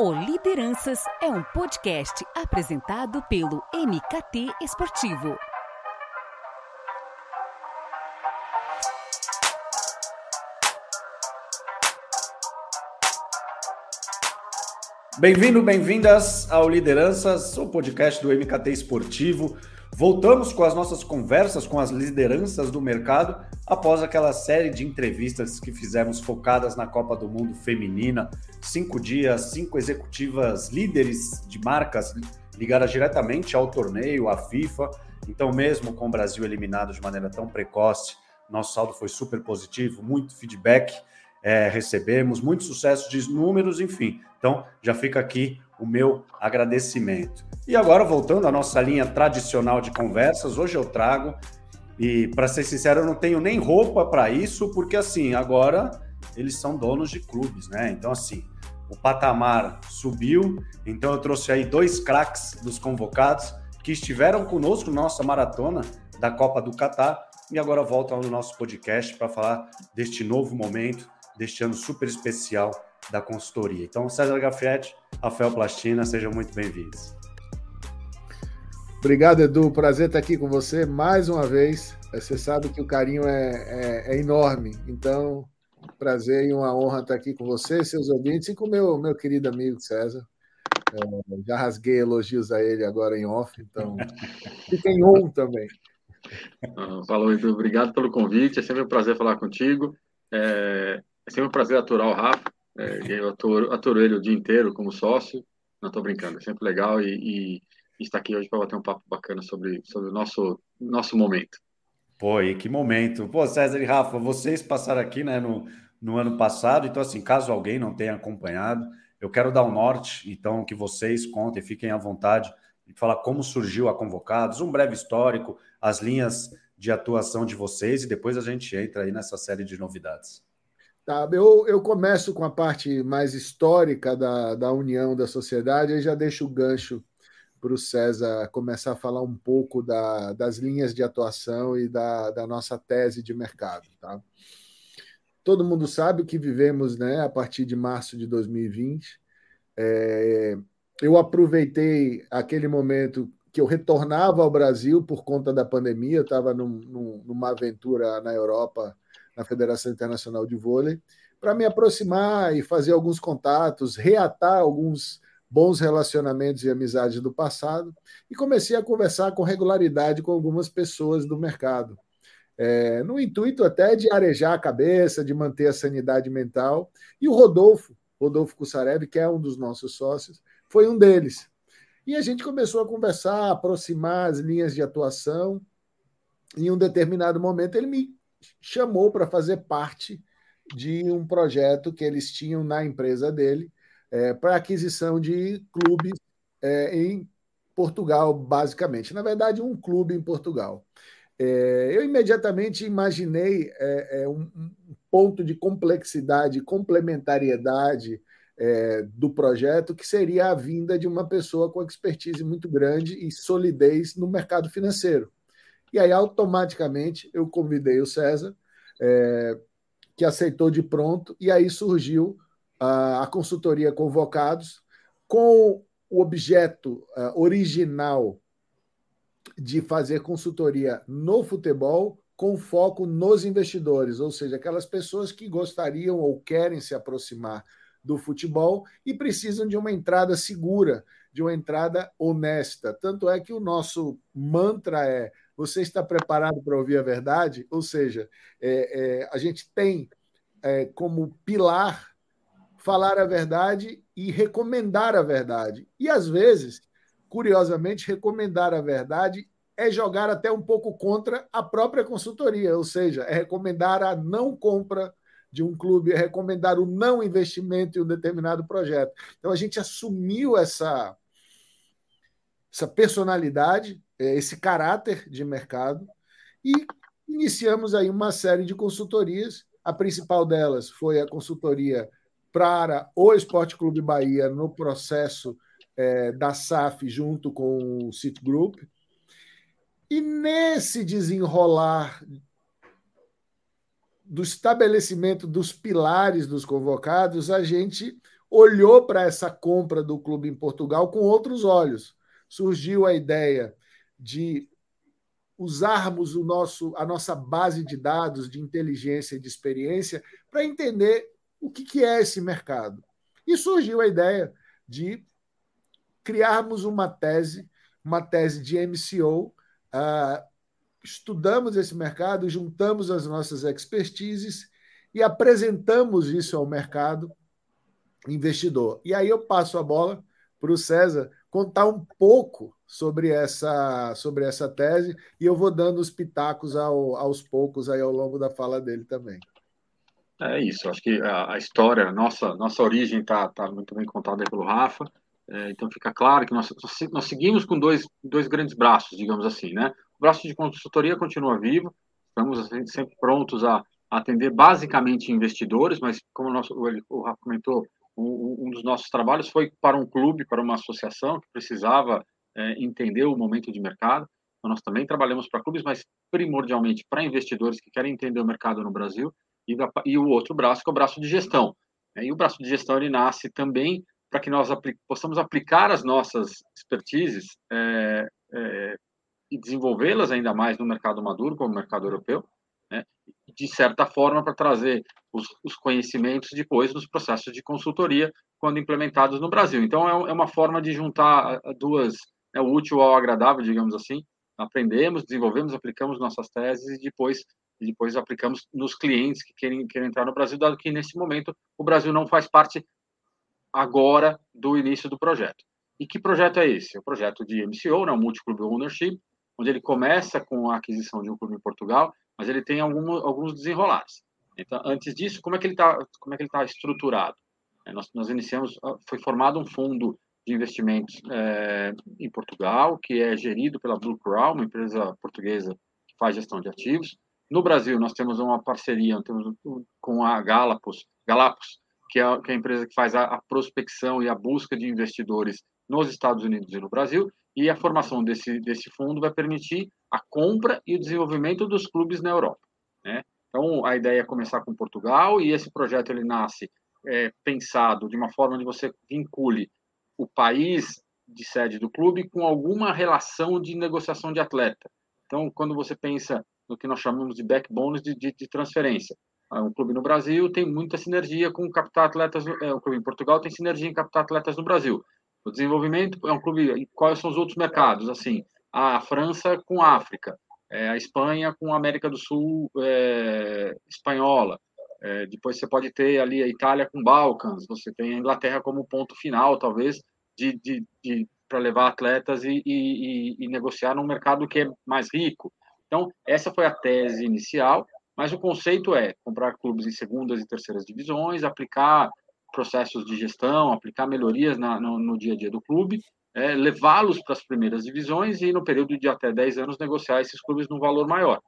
O Lideranças é um podcast apresentado pelo MKT Esportivo. Bem-vindo, bem-vindas ao Lideranças, o podcast do MKT Esportivo. Voltamos com as nossas conversas com as lideranças do mercado após aquela série de entrevistas que fizemos focadas na Copa do Mundo Feminina. Cinco dias, cinco executivas líderes de marcas ligadas diretamente ao torneio, à FIFA. Então, mesmo com o Brasil eliminado de maneira tão precoce, nosso saldo foi super positivo, muito feedback é, recebemos, muito sucesso de números, enfim. Então, já fica aqui o meu agradecimento. E agora, voltando à nossa linha tradicional de conversas, hoje eu trago, e para ser sincero, eu não tenho nem roupa para isso, porque assim, agora eles são donos de clubes, né? Então, assim, o patamar subiu, então eu trouxe aí dois craques dos convocados que estiveram conosco na nossa maratona da Copa do Catar e agora voltam ao nosso podcast para falar deste novo momento, deste ano super especial da consultoria. Então, César Gafietti, Rafael Plastina, sejam muito bem-vindos. Obrigado, Edu. Prazer estar aqui com você mais uma vez. Você sabe que o carinho é, é, é enorme. Então, prazer e uma honra estar aqui com você, seus ouvintes, e com meu meu querido amigo César. É, já rasguei elogios a ele agora em off, então fiquem on também. Ah, falou, Edu. Obrigado pelo convite. É sempre um prazer falar contigo. É, é sempre um prazer aturar o Rafa. É, eu aturo, aturo ele o dia inteiro como sócio. Não estou brincando, é sempre legal e, e estar aqui hoje para bater um papo bacana sobre, sobre o nosso, nosso momento. Pô, e que momento. Pô, César e Rafa, vocês passaram aqui né, no, no ano passado, então, assim, caso alguém não tenha acompanhado, eu quero dar o um norte, então, que vocês contem, fiquem à vontade e falar como surgiu a Convocados, um breve histórico, as linhas de atuação de vocês e depois a gente entra aí nessa série de novidades. Tá, eu, eu começo com a parte mais histórica da, da união da sociedade e já deixo o gancho para o César começar a falar um pouco da, das linhas de atuação e da, da nossa tese de mercado. Tá? Todo mundo sabe que vivemos né, a partir de março de 2020. É, eu aproveitei aquele momento que eu retornava ao Brasil por conta da pandemia, estava num, num, numa aventura na Europa na Federação Internacional de Vôlei, para me aproximar e fazer alguns contatos, reatar alguns bons relacionamentos e amizades do passado, e comecei a conversar com regularidade com algumas pessoas do mercado. É, no intuito até de arejar a cabeça, de manter a sanidade mental. E o Rodolfo, Rodolfo Cussarelli, que é um dos nossos sócios, foi um deles. E a gente começou a conversar, aproximar as linhas de atuação. Em um determinado momento, ele me chamou para fazer parte de um projeto que eles tinham na empresa dele é, para aquisição de clubes é, em Portugal, basicamente. Na verdade, um clube em Portugal. É, eu imediatamente imaginei é, é, um, um, ponto de complexidade, complementariedade é, do projeto, que seria a vinda de uma pessoa com expertise muito grande e solidez no mercado financeiro. E aí, automaticamente, eu convidei o César, que aceitou de pronto, e aí surgiu a, consultoria Convocados, com o objeto uh, original de fazer consultoria no futebol com foco nos investidores, ou seja, aquelas pessoas que gostariam ou querem se aproximar do futebol e precisam de uma entrada segura, de uma entrada honesta. Tanto é que o nosso mantra é você está preparado para ouvir a verdade? Ou seja, é, é, a gente tem é, como pilar falar a verdade e recomendar a verdade. E às vezes, curiosamente, recomendar a verdade é jogar até um pouco contra a própria consultoria, ou seja, é recomendar a não compra de um clube, é recomendar o não investimento em um determinado projeto. Então a gente assumiu essa essa personalidade é, esse caráter de mercado e iniciamos aí uma série de consultorias. A principal delas foi a consultoria para o Esporte Clube Bahia no processo é, da SAF junto com o Citigroup. E nesse desenrolar do estabelecimento dos pilares dos convocados, a gente olhou para essa compra do clube em Portugal com outros olhos. Surgiu a ideia de usarmos o nosso, a nossa base de dados de inteligência e de experiência para entender o que, que é esse mercado. E surgiu a ideia de criarmos uma tese, uma tese de MCO. Uh, ah, estudamos esse mercado, juntamos as nossas expertises e apresentamos isso ao mercado investidor. E aí eu passo a bola para o César contar um pouco sobre essa, sobre essa tese e eu vou dando os pitacos ao, aos poucos aí ao longo da fala dele também. É isso, acho que a, a história, nossa, nossa origem está tá muito bem contada pelo Rafa, é, então fica claro que nós, nós seguimos com dois, dois grandes braços, digamos assim, né? O braço de consultoria continua vivo, estamos assim, sempre prontos a atender basicamente investidores, mas como o, nosso, o Rafa comentou, um, dos nossos trabalhos foi para um clube, para uma associação que precisava é, entender o momento de mercado. Então, nós também trabalhamos para clubes, mas primordialmente para investidores que querem entender o mercado no Brasil. E, e o outro braço, que é o braço de gestão. É, e o braço de gestão ele nasce também para que nós apli possamos aplicar as nossas expertises é, é, e desenvolvê-las ainda mais no mercado maduro, como o mercado europeu, né? de certa forma, para trazer os, os, conhecimentos depois nos processos de consultoria, quando implementados no Brasil. Então, é, é uma forma de juntar duas, é o útil ao agradável, digamos assim. Aprendemos, desenvolvemos, aplicamos nossas teses e depois, e depois aplicamos nos clientes que querem, querem entrar no Brasil, dado que, nesse momento, o Brasil não faz parte agora do início do projeto. E que projeto é esse? O projeto de MCO, né, o Multi-Club Ownership, onde ele começa com a aquisição de um clube em Portugal, mas ele tem algum, alguns desenrolados. Então, antes disso, como é que ele está, é está estruturado? É, nós, nós iniciamos, ah, foi formado um fundo de investimentos é, em Portugal, que é gerido pela Blue Crown, uma empresa portuguesa que faz gestão de ativos. No Brasil, nós temos uma parceria temos com a Galapos, Galapos que é, que é a empresa que faz a, a prospecção e a busca de investidores nos Estados Unidos e no Brasil, e a formação desse, desse fundo vai permitir a compra e o desenvolvimento dos clubes na Europa. Né? Então, a ideia é começar com Portugal, e esse projeto ele nasce é, pensado de uma forma onde você vincule o país de sede do clube com alguma relação de negociação de atleta. Então, quando você pensa no que nós chamamos de backbone de, de, de transferência, ah, um clube no Brasil tem muita sinergia com captar atletas, é, um clube em Portugal tem sinergia em captar atletas no Brasil. O desenvolvimento é um clube. Quais são os outros mercados? Assim, a França com a África, é, a Espanha com a América do Sul é, espanhola. É, depois você pode ter ali a Itália com Balcãs. Você tem a Inglaterra como ponto final, talvez, de, de, de para levar atletas e, e, e, negociar num mercado que é mais rico. Então, essa foi a tese inicial, mas o conceito é comprar clubes em segundas e terceiras divisões, aplicar processos de gestão, aplicar melhorias na, no, no, dia a dia do clube, é, levá-los para as primeiras divisões e, no período de até 10 anos, negociar esses clubes num valor maior.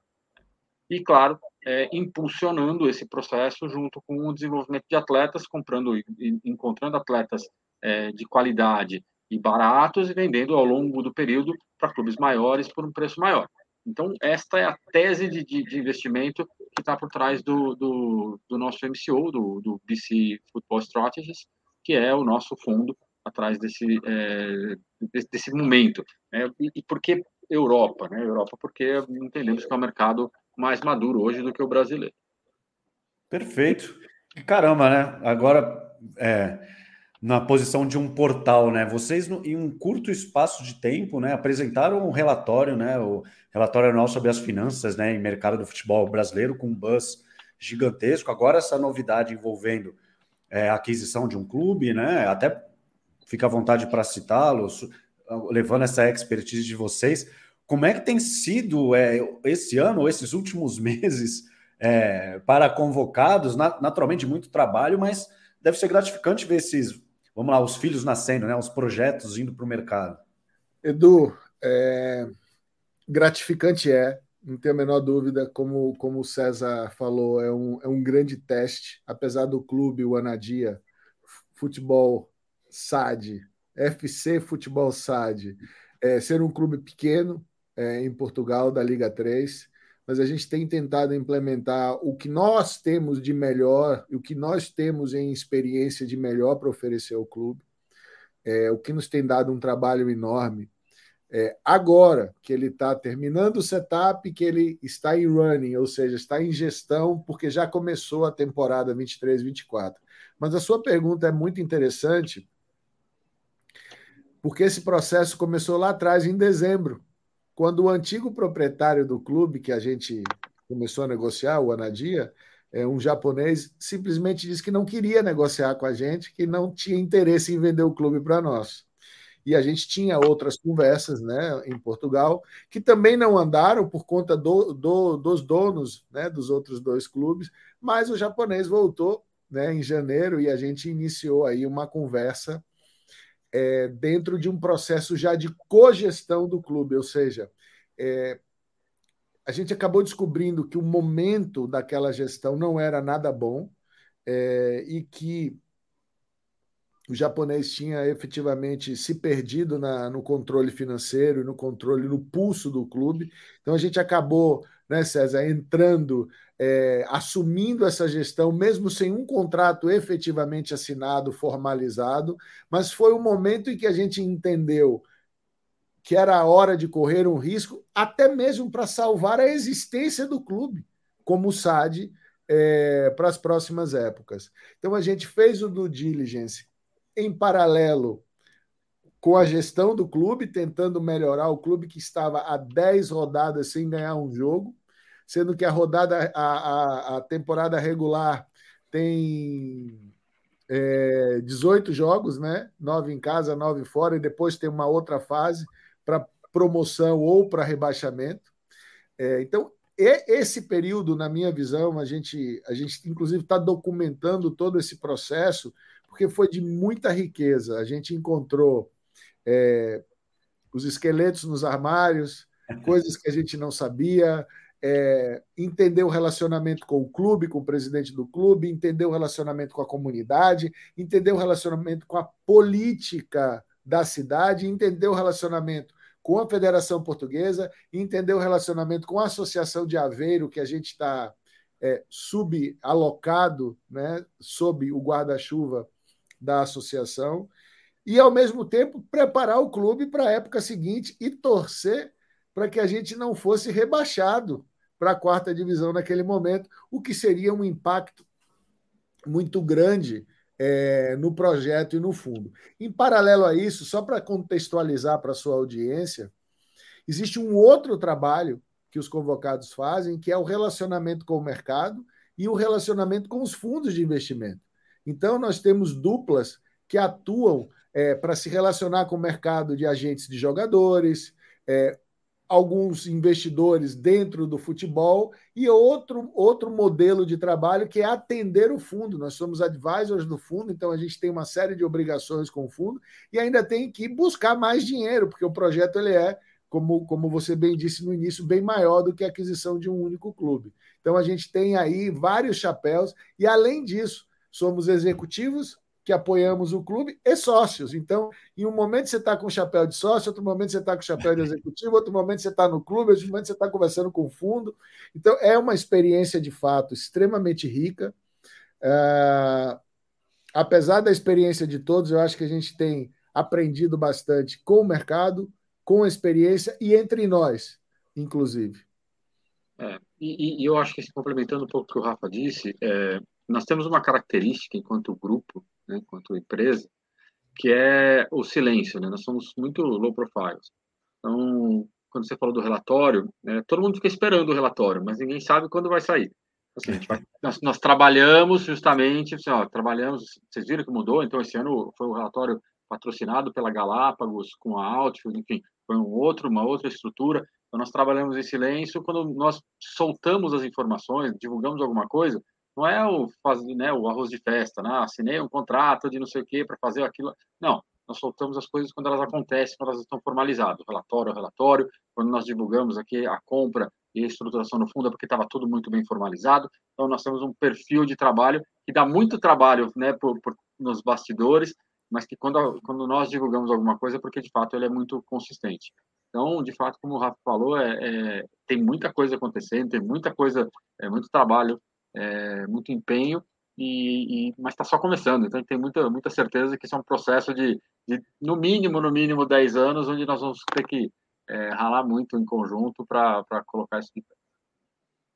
E, claro, é, impulsionando esse processo junto com o desenvolvimento de atletas, comprando e encontrando atletas é, de qualidade e baratos e vendendo ao longo do período para clubes maiores por um preço maior. Então, esta é a tese de, de, de investimento que está por trás do, do, do, nosso MCO, do, do BC Football Strategies, que é o nosso fundo atrás desse, é, desse, momento. Né? E, e por que Europa? Né? Europa porque entendemos que é um mercado mais maduro hoje do que o brasileiro. Perfeito. Caramba, né? Agora, é, na posição de um portal, né? Vocês, em um curto espaço de tempo, né, apresentaram um relatório, né? O relatório anual sobre as finanças, né, em mercado do futebol brasileiro, com um buzz gigantesco. Agora, essa novidade envolvendo é, a aquisição de um clube, né? Até fica à vontade para citá-los, levando essa expertise de vocês. Como é que tem sido é, esse ano, esses últimos meses, é, para convocados? Naturalmente, muito trabalho, mas deve ser gratificante ver esses vamos lá, os filhos nascendo, né? Os projetos indo para o mercado. Edu, é... gratificante é, não tenho a menor dúvida, como, como o César falou, é um, é um grande teste, apesar do clube, o Anadia, futebol SAD, FC Futebol SAD, é, ser um clube pequeno é, em Portugal, da Liga 3, mas a gente tem tentado implementar o que nós temos de melhor, o que nós temos em experiência de melhor para oferecer ao clube, é, o que nos tem dado um trabalho enorme. É, agora que ele está terminando o setup, que ele está em running, ou seja, está em gestão, porque já começou a temporada 23-24. Mas a sua pergunta é muito interessante, porque esse processo começou lá atrás, em dezembro, quando o antigo proprietário do clube, que a gente começou a negociar, o Anadia, é, um japonês, simplesmente disse que não queria negociar com a gente, que não tinha interesse em vender o clube para nós. E a gente tinha outras conversas né, em Portugal, que também não andaram por conta do, do, dos donos né, dos outros dois clubes, mas o japonês voltou né, em janeiro e a gente iniciou aí uma conversa é, dentro de um processo já de cogestão do clube, ou seja, é, a gente acabou descobrindo que o momento daquela gestão não era nada bom é, e que o japonês tinha efetivamente se perdido na, no controle financeiro, no controle, no pulso do clube. Então a gente acabou, né, César, entrando, é, assumindo essa gestão, mesmo sem um contrato efetivamente assinado, formalizado, mas foi um momento em que a gente entendeu que era a hora de correr um risco, até mesmo para salvar a existência do clube, como o SAD, é, para as próximas épocas. Então a gente fez o due diligence em paralelo com a gestão do clube, tentando melhorar o clube que estava há 10 rodadas sem ganhar um jogo, sendo que a rodada, a, a, a temporada regular tem é, 18 jogos, né? Nove em casa, nove fora, e depois tem uma outra fase para promoção ou para rebaixamento. É, então, esse período, na minha visão, a gente, a gente inclusive está documentando todo esse processo porque foi de muita riqueza. A gente encontrou é, os esqueletos nos armários, coisas que a gente não sabia, é, entender o relacionamento com o clube, com o presidente do clube, entender o relacionamento com a comunidade, entender o relacionamento com a política da cidade, entender o relacionamento com a Federação Portuguesa, entender o relacionamento com a Associação de Aveiro, que a gente está é, subalocado, né, sob o guarda-chuva da associação e, ao mesmo tempo, preparar o clube para a época seguinte e torcer para que a gente não fosse rebaixado para a quarta divisão naquele momento, o que seria um impacto muito grande é, no projeto e no fundo. Em paralelo a isso, só para contextualizar para a sua audiência, existe um outro trabalho que os convocados fazem, que é o relacionamento com o mercado e o relacionamento com os fundos de investimento. Então, nós temos duplas que atuam é, para se relacionar com o mercado de agentes de jogadores, é, alguns investidores dentro do futebol e outro, outro modelo de trabalho que é atender o fundo. Nós somos advisors do fundo, então a gente tem uma série de obrigações com o fundo e ainda tem que buscar mais dinheiro, porque o projeto ele é, como, como você bem disse no início, bem maior do que a aquisição de um único clube. Então a gente tem aí vários chapéus e além disso, somos executivos que apoiamos o clube e sócios. Então, em um momento você está com o chapéu de sócio, outro momento você está com o chapéu de executivo, outro momento você está no clube, outro momento você está conversando com o fundo. Então, é uma experiência de fato extremamente rica. É... Apesar da experiência de todos, eu acho que a gente tem aprendido bastante com o mercado, com a experiência e entre nós, inclusive. É, e, e, eu acho que, complementando um pouco o que o Rafa disse, é, nós temos uma característica enquanto grupo, né, enquanto empresa, que é o silêncio, né? Nós somos muito low profiles. Então, quando você falou do relatório, né, todo mundo fica esperando o relatório, mas ninguém sabe quando vai sair. Assim, vai, nós, nós, trabalhamos justamente, assim, ó, trabalhamos, vocês viram que mudou, então esse ano foi o um relatório patrocinado pela Galápagos, com a Outfield, enfim, foi um outro, uma outra estrutura. Então nós trabalhamos em silêncio, quando nós soltamos as informações, divulgamos alguma coisa, não é o fazer, né, o arroz de festa, né? Assinei um contrato de não sei o quê para fazer aquilo. Não, nós soltamos as coisas quando elas acontecem, quando elas estão formalizadas. Relatório, relatório. Quando nós divulgamos aqui a compra e a estruturação no fundo, é porque estava tudo muito bem formalizado. Então nós temos um perfil de trabalho que dá muito trabalho, né, por, por nos bastidores, mas que quando quando nós divulgamos alguma coisa, é porque de fato ele é muito consistente. Então, de fato, como o Rafa falou, é, é tem muita coisa acontecendo, tem muita coisa, é, muito trabalho, é, muito empenho, e, e mas está só começando. Então, tem muita, muita certeza que isso é um processo de, de, no mínimo, no mínimo 10 anos, onde nós vamos ter que é, ralar muito em conjunto para colocar isso de pé.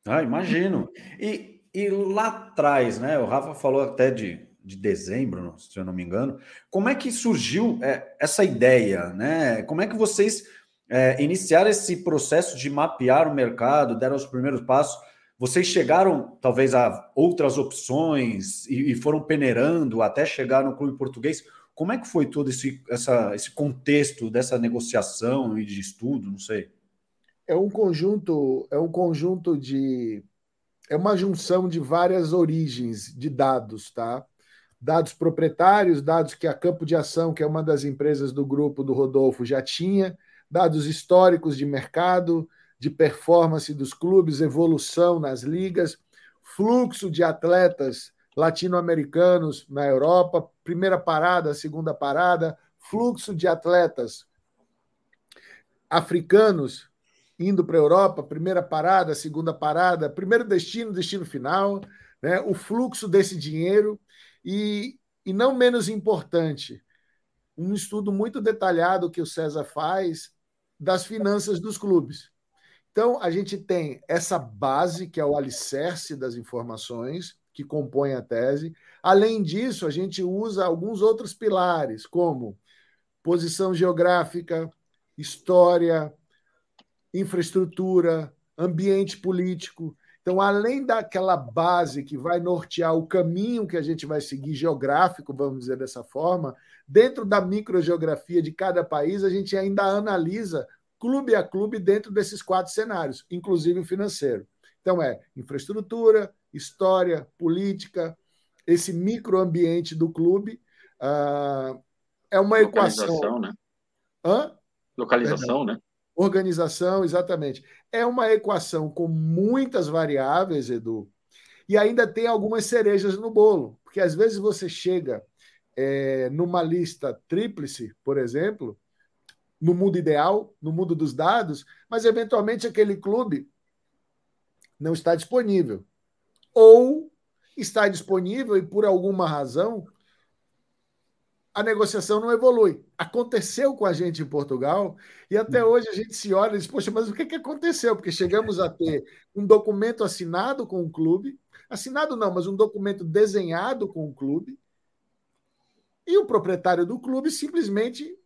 Ah, imagino. E, e lá atrás, né? O Rafa falou até de, de dezembro, se eu não me engano. Como é que surgiu é, essa ideia, né? Como é que vocês é, iniciaram esse processo de mapear o mercado, deram os primeiros passos? Vocês chegaram talvez a outras opções e, e foram peneirando até chegar no clube português? Como é que foi todo esse, essa, esse contexto dessa negociação e de estudo? Não sei. É um conjunto, é um conjunto de é uma junção de várias origens de dados, tá? Dados proprietários, dados que a Campo de Ação, que é uma das empresas do grupo do Rodolfo, já tinha, dados históricos de mercado, de performance dos clubes, evolução nas ligas, fluxo de atletas latino-americanos na Europa, primeira parada, segunda parada, fluxo de atletas africanos indo para a Europa, primeira parada, segunda parada, primeiro destino, destino final, né? o fluxo desse dinheiro e, e não menos importante, um estudo muito detalhado que o César faz das finanças dos clubes. Então, a gente tem essa base, que é o alicerce das informações, que compõe a tese. Além disso, a gente usa alguns outros pilares, como posição geográfica, história, infraestrutura, ambiente político. Então, além daquela base que vai nortear o caminho que a gente vai seguir geográfico, vamos dizer dessa forma, dentro da microgeografia de cada país, a gente ainda analisa clube a clube dentro desses quatro cenários, inclusive o financeiro. Então, é infraestrutura, história, política, esse microambiente do clube. Uh, é uma Localização, equação. Né? Hã? Localização, né? Organização, exatamente. É uma equação com muitas variáveis, Edu, e ainda tem algumas cerejas no bolo, porque às vezes você chega é, numa lista tríplice, por exemplo, no mundo ideal, no mundo dos dados, mas eventualmente aquele clube não está disponível. Ou está disponível e por alguma razão a negociação não evolui. Aconteceu com a gente em Portugal e até uhum. hoje a gente se olha e diz: Poxa, mas o que, que aconteceu? Porque chegamos a ter um documento assinado com o clube, assinado não, mas um documento desenhado com o clube, e o proprietário do clube simplesmente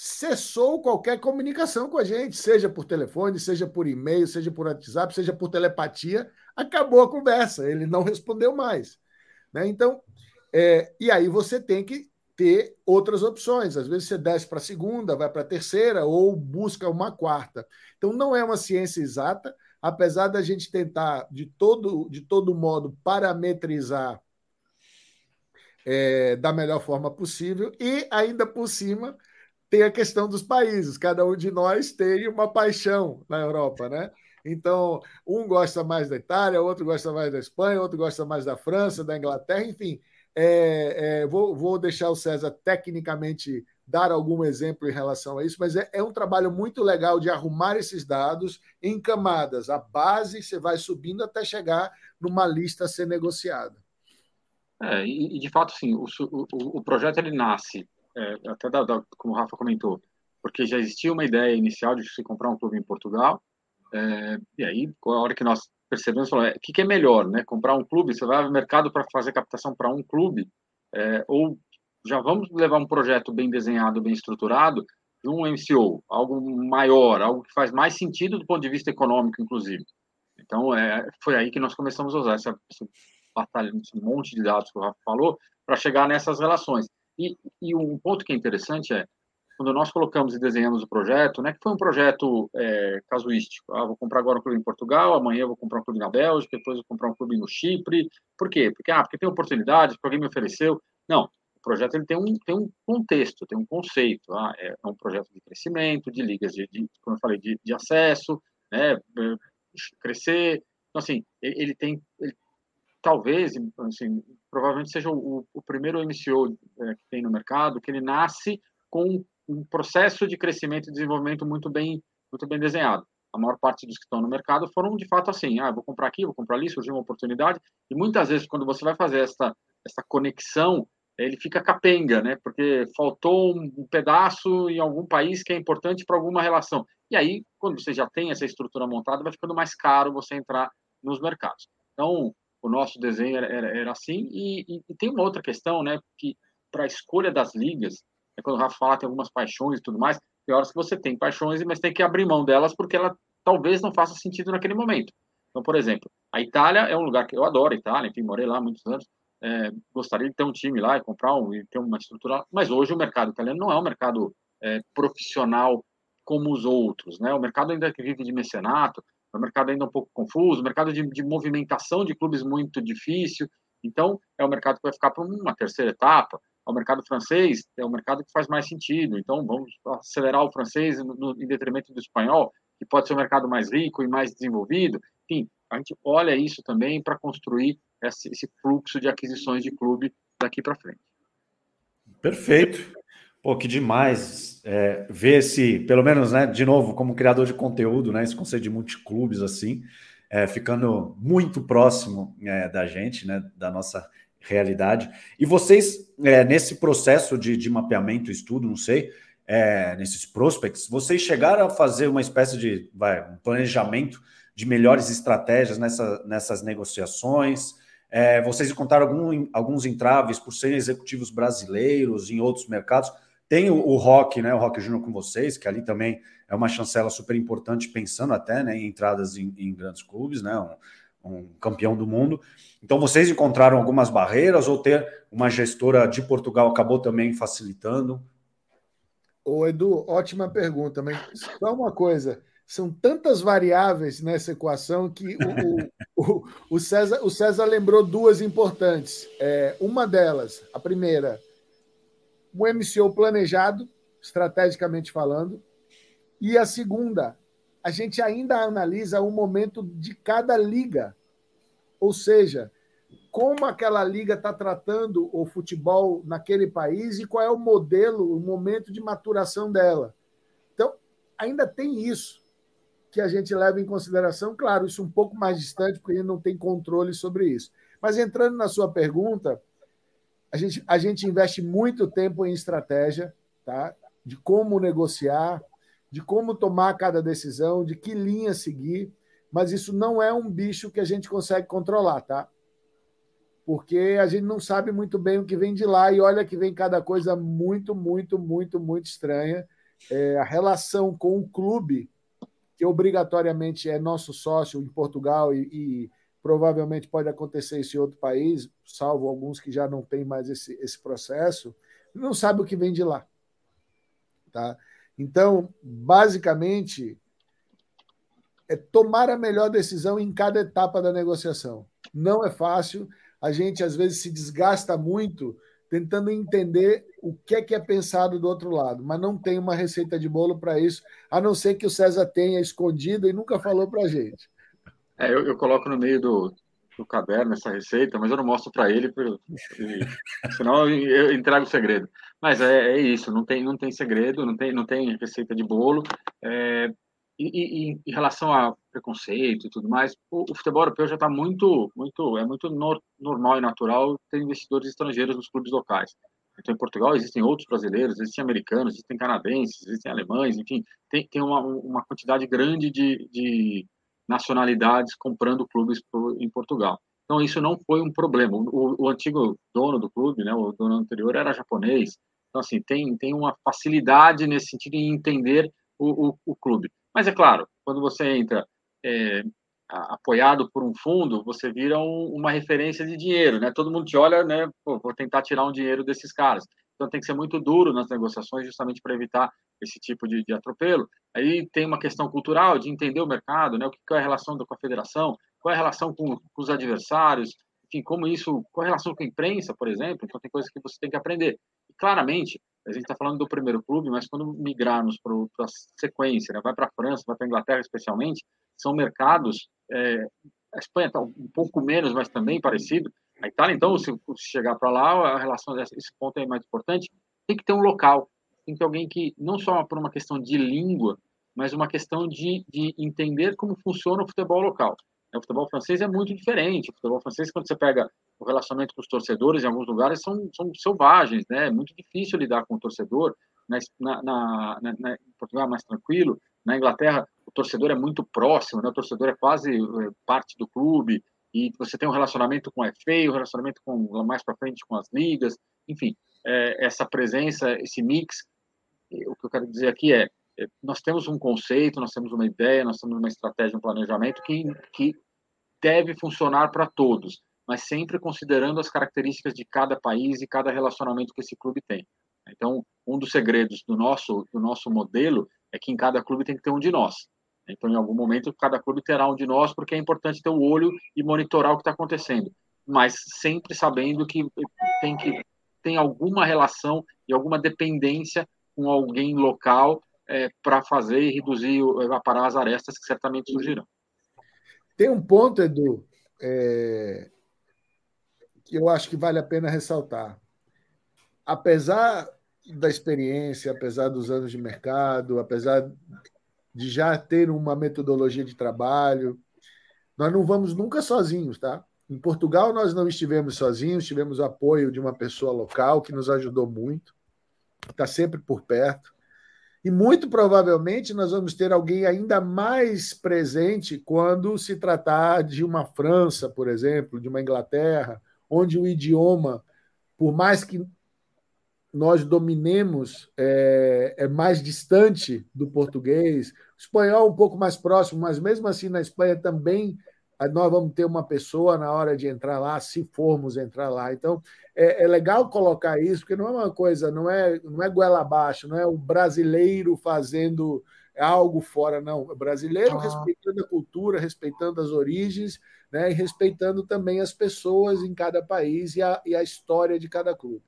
cessou qualquer comunicação com a gente, seja por telefone, seja por e-mail, seja por WhatsApp, seja por telepatia, acabou a conversa, ele não respondeu mais. Né? Então, é, e aí você tem que ter outras opções. Às vezes você desce para a segunda, vai para a terceira ou busca uma quarta. Então não é uma ciência exata, apesar da gente tentar de todo, de todo modo parametrizar é, da melhor forma possível e ainda por cima tem a questão dos países. Cada um de nós tem uma paixão na Europa, né? Então, um gosta mais da Itália, outro gosta mais da Espanha, outro gosta mais da França, da Inglaterra, enfim. É, é, vou, vou, deixar o César tecnicamente dar algum exemplo em relação a isso, mas é, é, um trabalho muito legal de arrumar esses dados em camadas. A base você vai subindo até chegar numa lista a ser negociada. É, e, de fato, sim, o, o, o projeto ele nasce, é, até da, da, como o Rafa comentou, porque já existia uma ideia inicial de se comprar um clube em Portugal, é, e aí, a hora que nós percebemos, falou, é, o que, que, é melhor, né? Comprar um clube, você vai ao mercado para fazer captação para um clube, é, ou já vamos levar um projeto bem desenhado, bem estruturado, de um MCO, algo maior, algo que faz mais sentido do ponto de vista econômico, inclusive. Então, é, foi aí que nós começamos a usar essa, essa batalha, esse monte de dados que o Rafa falou, para chegar nessas relações. E, e um ponto que é interessante é, quando nós colocamos e desenhamos o projeto, né, que foi um projeto é, casuístico. Ah, vou comprar agora um clube em Portugal, amanhã vou comprar um clube na Bélgica, depois vou comprar um clube no Chipre. Por quê? Porque, ah, porque tem oportunidade, porque alguém me ofereceu. Não, o projeto ele tem, um, tem um contexto, tem um conceito. Ah, é, é um projeto de crescimento, de ligas, de, de como eu falei, de, de acesso, né, crescer. Então, assim, ele tem, ele, talvez, assim, provavelmente seja o, o primeiro MCO é, que tem no mercado, que ele nasce com um processo de crescimento e desenvolvimento muito bem, muito bem desenhado. A maior parte dos que estão no mercado foram de fato assim: ah, vou comprar aqui, vou comprar ali, surgiu uma oportunidade. E muitas vezes, quando você vai fazer essa, essa conexão, ele fica capenga, né? Porque faltou um pedaço em algum país que é importante para alguma relação. E aí, quando você já tem essa estrutura montada, vai ficando mais caro você entrar nos mercados. Então, o nosso desenho era, era, era assim. E, e, e, tem uma outra questão, né? Que para a escolha das ligas, é quando o Rafa fala tem algumas paixões e tudo mais, tem horas que você tem paixões, mas tem que abrir mão delas porque ela talvez não faça sentido naquele momento. Então, por exemplo, a Itália é um lugar que eu adoro, a Itália, enfim, morei lá muitos anos, é, gostaria de ter um time lá e comprar um, e ter uma estrutura, mas hoje o mercado italiano não é um mercado é, profissional como os outros, né? O mercado ainda que vive de mecenato, o mercado ainda um pouco confuso, o mercado de, de movimentação de clubes muito difícil. Então, é um mercado que vai ficar para uma terceira etapa. O mercado francês é um mercado que faz mais sentido. Então, vamos acelerar o francês no, no, em detrimento do espanhol, que pode ser um mercado mais rico e mais desenvolvido. Enfim, a gente olha isso também para construir esse, esse, fluxo de aquisições de clube daqui para frente. Perfeito. Pô, que demais é, ver esse, pelo menos, né, de novo, como criador de conteúdo, né, esse conceito de multiclubes, assim, é, ficando muito próximo é, da gente, né, da nossa realidade. E vocês, é, nesse processo de, de mapeamento, estudo, não sei, é, nesses prospects, vocês chegaram a fazer uma espécie de vai, um planejamento de melhores estratégias nessa, nessas negociações? É, vocês encontraram algum, alguns entraves por serem executivos brasileiros em outros mercados? Tem o, o Rock, né? O Rock Júnior com vocês, que ali também é uma chancela super importante, pensando até né, em entradas em, em grandes clubes, né? Um, um, campeão do mundo. Então, vocês encontraram algumas barreiras ou ter uma gestora de Portugal acabou também facilitando? Ô, Edu, ótima pergunta, mas só uma coisa. São tantas variáveis nessa equação que o, o, o, César, o César lembrou duas importantes. É, uma delas, a primeira, um MCO planejado, estrategicamente falando, e a segunda, a gente ainda analisa o momento de cada liga, ou seja, como aquela liga está tratando o futebol naquele país e qual é o modelo, o momento de maturação dela. Então, ainda tem isso que a gente leva em consideração, claro, isso um pouco mais distante, porque a gente não tem controle sobre isso. Mas entrando na sua pergunta, a gente, a gente investe muito tempo em estratégia, tá? de como negociar, de como tomar cada decisão, de que linha seguir, mas isso não é um bicho que a gente consegue controlar, tá? Porque a gente não sabe muito bem o que vem de lá e olha que vem cada coisa muito, muito, muito, muito estranha. É, a relação com o clube, que obrigatoriamente é nosso sócio em Portugal e, e provavelmente pode acontecer isso em outro país, salvo alguns que já não têm mais esse, esse processo, não sabe o que vem de lá. Tá? Então, basicamente, é tomar a melhor decisão em cada etapa da negociação. Não é fácil, a gente às vezes se desgasta muito tentando entender o que é que é pensado do outro lado, mas não tem uma receita de bolo para isso, a não ser que o César tenha escondido e nunca falou para a gente. É, eu, eu, coloco no meio do, do caderno essa receita, mas eu não mostro para ele, senão eu entrego o segredo. Mas é, é, isso, não tem, não tem segredo, não tem, não tem receita de bolo. É, e, e, em relação a preconceito e tudo mais, o, o futebol europeu já está muito, muito, é muito no, normal e natural ter investidores estrangeiros nos clubes locais. Então, em Portugal existem outros brasileiros, existem americanos, existem canadenses, existem alemães, enfim, tem, tem uma, uma quantidade grande de, de nacionalidades comprando clubes em Portugal. Então, isso não foi um problema. O, o, antigo dono do clube, né, o dono anterior, era japonês. Então, assim, tem, tem uma facilidade nesse sentido em entender o, o, o clube. Mas, é claro, quando você entra é, apoiado por um fundo, você vira um, uma referência de dinheiro, né? Todo mundo te olha, né? Pô, vou tentar tirar um dinheiro desses caras. Então, tem que ser muito duro nas negociações, justamente para evitar esse tipo de, de, atropelo. Aí tem uma questão cultural de entender o mercado, né? O que é a relação com a federação, qual é a relação com, com, os adversários, enfim, como isso, qual é a relação com a imprensa, por exemplo. Então tem coisas que você tem que aprender. E claramente, a gente está falando do primeiro clube, mas quando migrarmos para a sequência, né? vai para a França, vai para a Inglaterra especialmente, são mercados. É, a Espanha está um pouco menos, mas também parecido. A Itália, então, se chegar para lá, a relação desse ponto é mais importante. Tem que ter um local tem que ter alguém que, não só por uma questão de língua, mas uma questão de, de entender como funciona o futebol local. O futebol francês é muito diferente. O futebol francês, quando você pega o relacionamento com os torcedores, em alguns lugares são, são selvagens, né? É muito difícil lidar com o torcedor. Na, na, na, na Portugal é mais tranquilo. Na Inglaterra, o torcedor é muito próximo, né? O torcedor é quase eh, parte do clube e você tem um relacionamento com a FA, um relacionamento com mais para frente com as ligas, enfim, é, essa presença, esse mix. O que eu quero dizer aqui é, é, nós temos um conceito, nós temos uma ideia, nós temos uma estratégia, um planejamento que, que deve funcionar para todos, mas sempre considerando as características de cada país e cada relacionamento que esse clube tem. Então, um dos segredos do nosso do nosso modelo é que em cada clube tem que ter um de nós. Então, em algum momento, cada clube terá um de nós, porque é importante ter o olho e monitorar o que está acontecendo. Mas sempre sabendo que tem que tem alguma relação e alguma dependência com alguém local é, para fazer e reduzir, aparar as arestas que certamente surgirão. Tem um ponto, Edu, é, que eu acho que vale a pena ressaltar. Apesar da experiência, apesar dos anos de mercado, apesar de já ter uma metodologia de trabalho. Nós não vamos nunca sozinhos, tá? Em Portugal nós não estivemos sozinhos, tivemos apoio de uma pessoa local que nos ajudou muito, está sempre por perto. E muito provavelmente nós vamos ter alguém ainda mais presente quando se tratar de uma França, por exemplo, de uma Inglaterra, onde o idioma, por mais que nós dominemos, é, é mais distante do português, espanhol um pouco mais próximo, mas mesmo assim na Espanha também nós vamos ter uma pessoa na hora de entrar lá, se formos entrar lá. Então, é, é, legal colocar isso, porque não é uma coisa, não é, não é goela abaixo, não é o brasileiro fazendo algo fora, não. O brasileiro ah. respeitando a cultura, respeitando as origens, né, e respeitando também as pessoas em cada país e a, e a história de cada clube.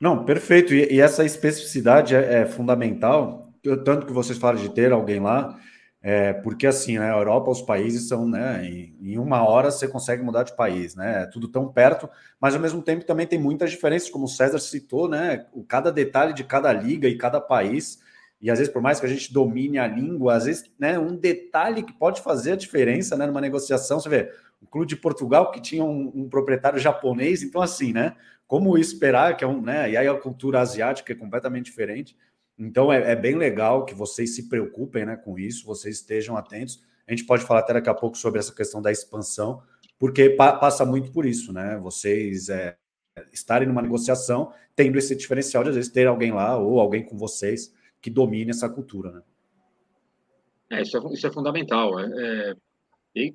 Não, perfeito. E, e essa especificidade é, é fundamental. Tanto que vocês falam de ter alguém lá, é, porque assim, né, a Europa, os países são, né, em, em, uma hora você consegue mudar de país, né, é tudo tão perto, mas ao mesmo tempo também tem muitas diferenças, como o César citou, né, cada detalhe de cada liga e cada país, e às vezes por mais que a gente domine a língua, às vezes, né, um detalhe que pode fazer a diferença, né, numa negociação, você vê, o clube de Portugal que tinha um, um proprietário japonês, então assim, né, como esperar que é um, né, e aí a cultura asiática é completamente diferente, então é, é, bem legal que vocês se preocupem né, com isso, vocês estejam atentos. A gente pode falar até daqui a pouco sobre essa questão da expansão, porque pa passa muito por isso, né? Vocês é, estarem numa negociação, tendo esse diferencial de às vezes ter alguém lá ou alguém com vocês que domine essa cultura, né? É, isso, é, isso é fundamental. É, é,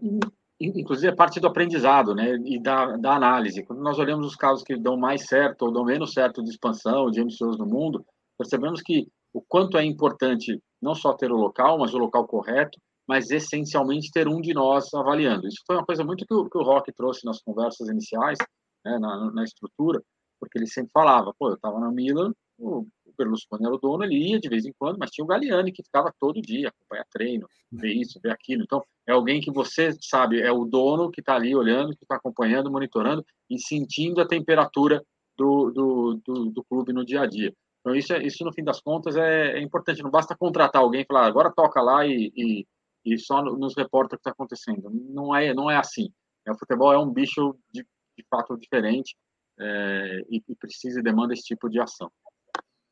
inclusive é parte do aprendizado, né? E da, da análise. Quando nós olhamos os casos que dão mais certo ou dão menos certo de expansão, de MCOs no mundo, percebemos que o quanto é importante não só ter o local, mas o local correto, mas essencialmente ter um de nós avaliando. Isso foi uma coisa muito que o, que o Rock trouxe nas conversas iniciais, né, na, na, estrutura, porque ele sempre falava, pô, eu estava na Milan, o Berlusconi era o dono, ele ia de vez em quando, mas tinha o Galliani que ficava todo dia, acompanhar treino, ver isso, ver aquilo. Então, é alguém que você sabe, é o dono que está ali olhando, que está acompanhando, monitorando e sentindo a temperatura do, do, do, do clube no dia a dia. Então, isso, é, isso no fim das contas, é, é, importante. Não basta contratar alguém e falar, agora toca lá e, e, e só nos reporta o que está acontecendo. Não é, não é assim. É, o futebol é um bicho de, de fato diferente é, e, e, precisa e demanda esse tipo de ação.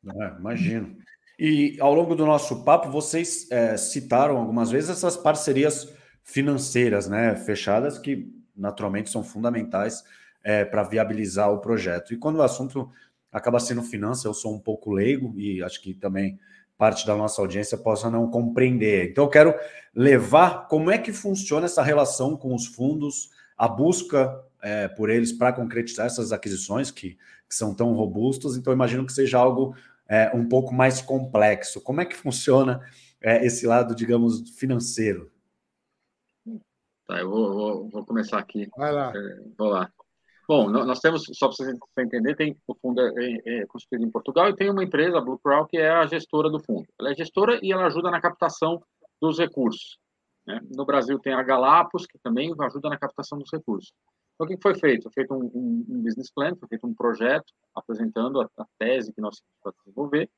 É, imagino. E ao longo do nosso papo, vocês é, citaram algumas vezes essas parcerias financeiras né, fechadas, que naturalmente são fundamentais é, para viabilizar o projeto. E quando o assunto acaba sendo finança, eu sou um pouco leigo e acho que também parte da nossa audiência possa não compreender. Então, eu quero levar como é que funciona essa relação com os fundos, a busca é, por eles para concretizar essas aquisições que, que, são tão robustas. Então, imagino que seja algo é, um pouco mais complexo. Como é que funciona é, esse lado, digamos, financeiro? Tá, eu vou, vou, vou começar aqui. Vai lá. É, vou lá. Bom, nós temos, só para você entender, tem o fundo é, é, é, constituído em Portugal e tem uma empresa, a Blue Crown, que é a gestora do fundo. Ela é gestora e ela ajuda na captação dos recursos. Né? No Brasil tem a Galapos, que também ajuda na captação dos recursos. Então, o que foi feito? Foi feito um, um, um business plan, foi feito um projeto apresentando a, a tese que nós temos para desenvolver,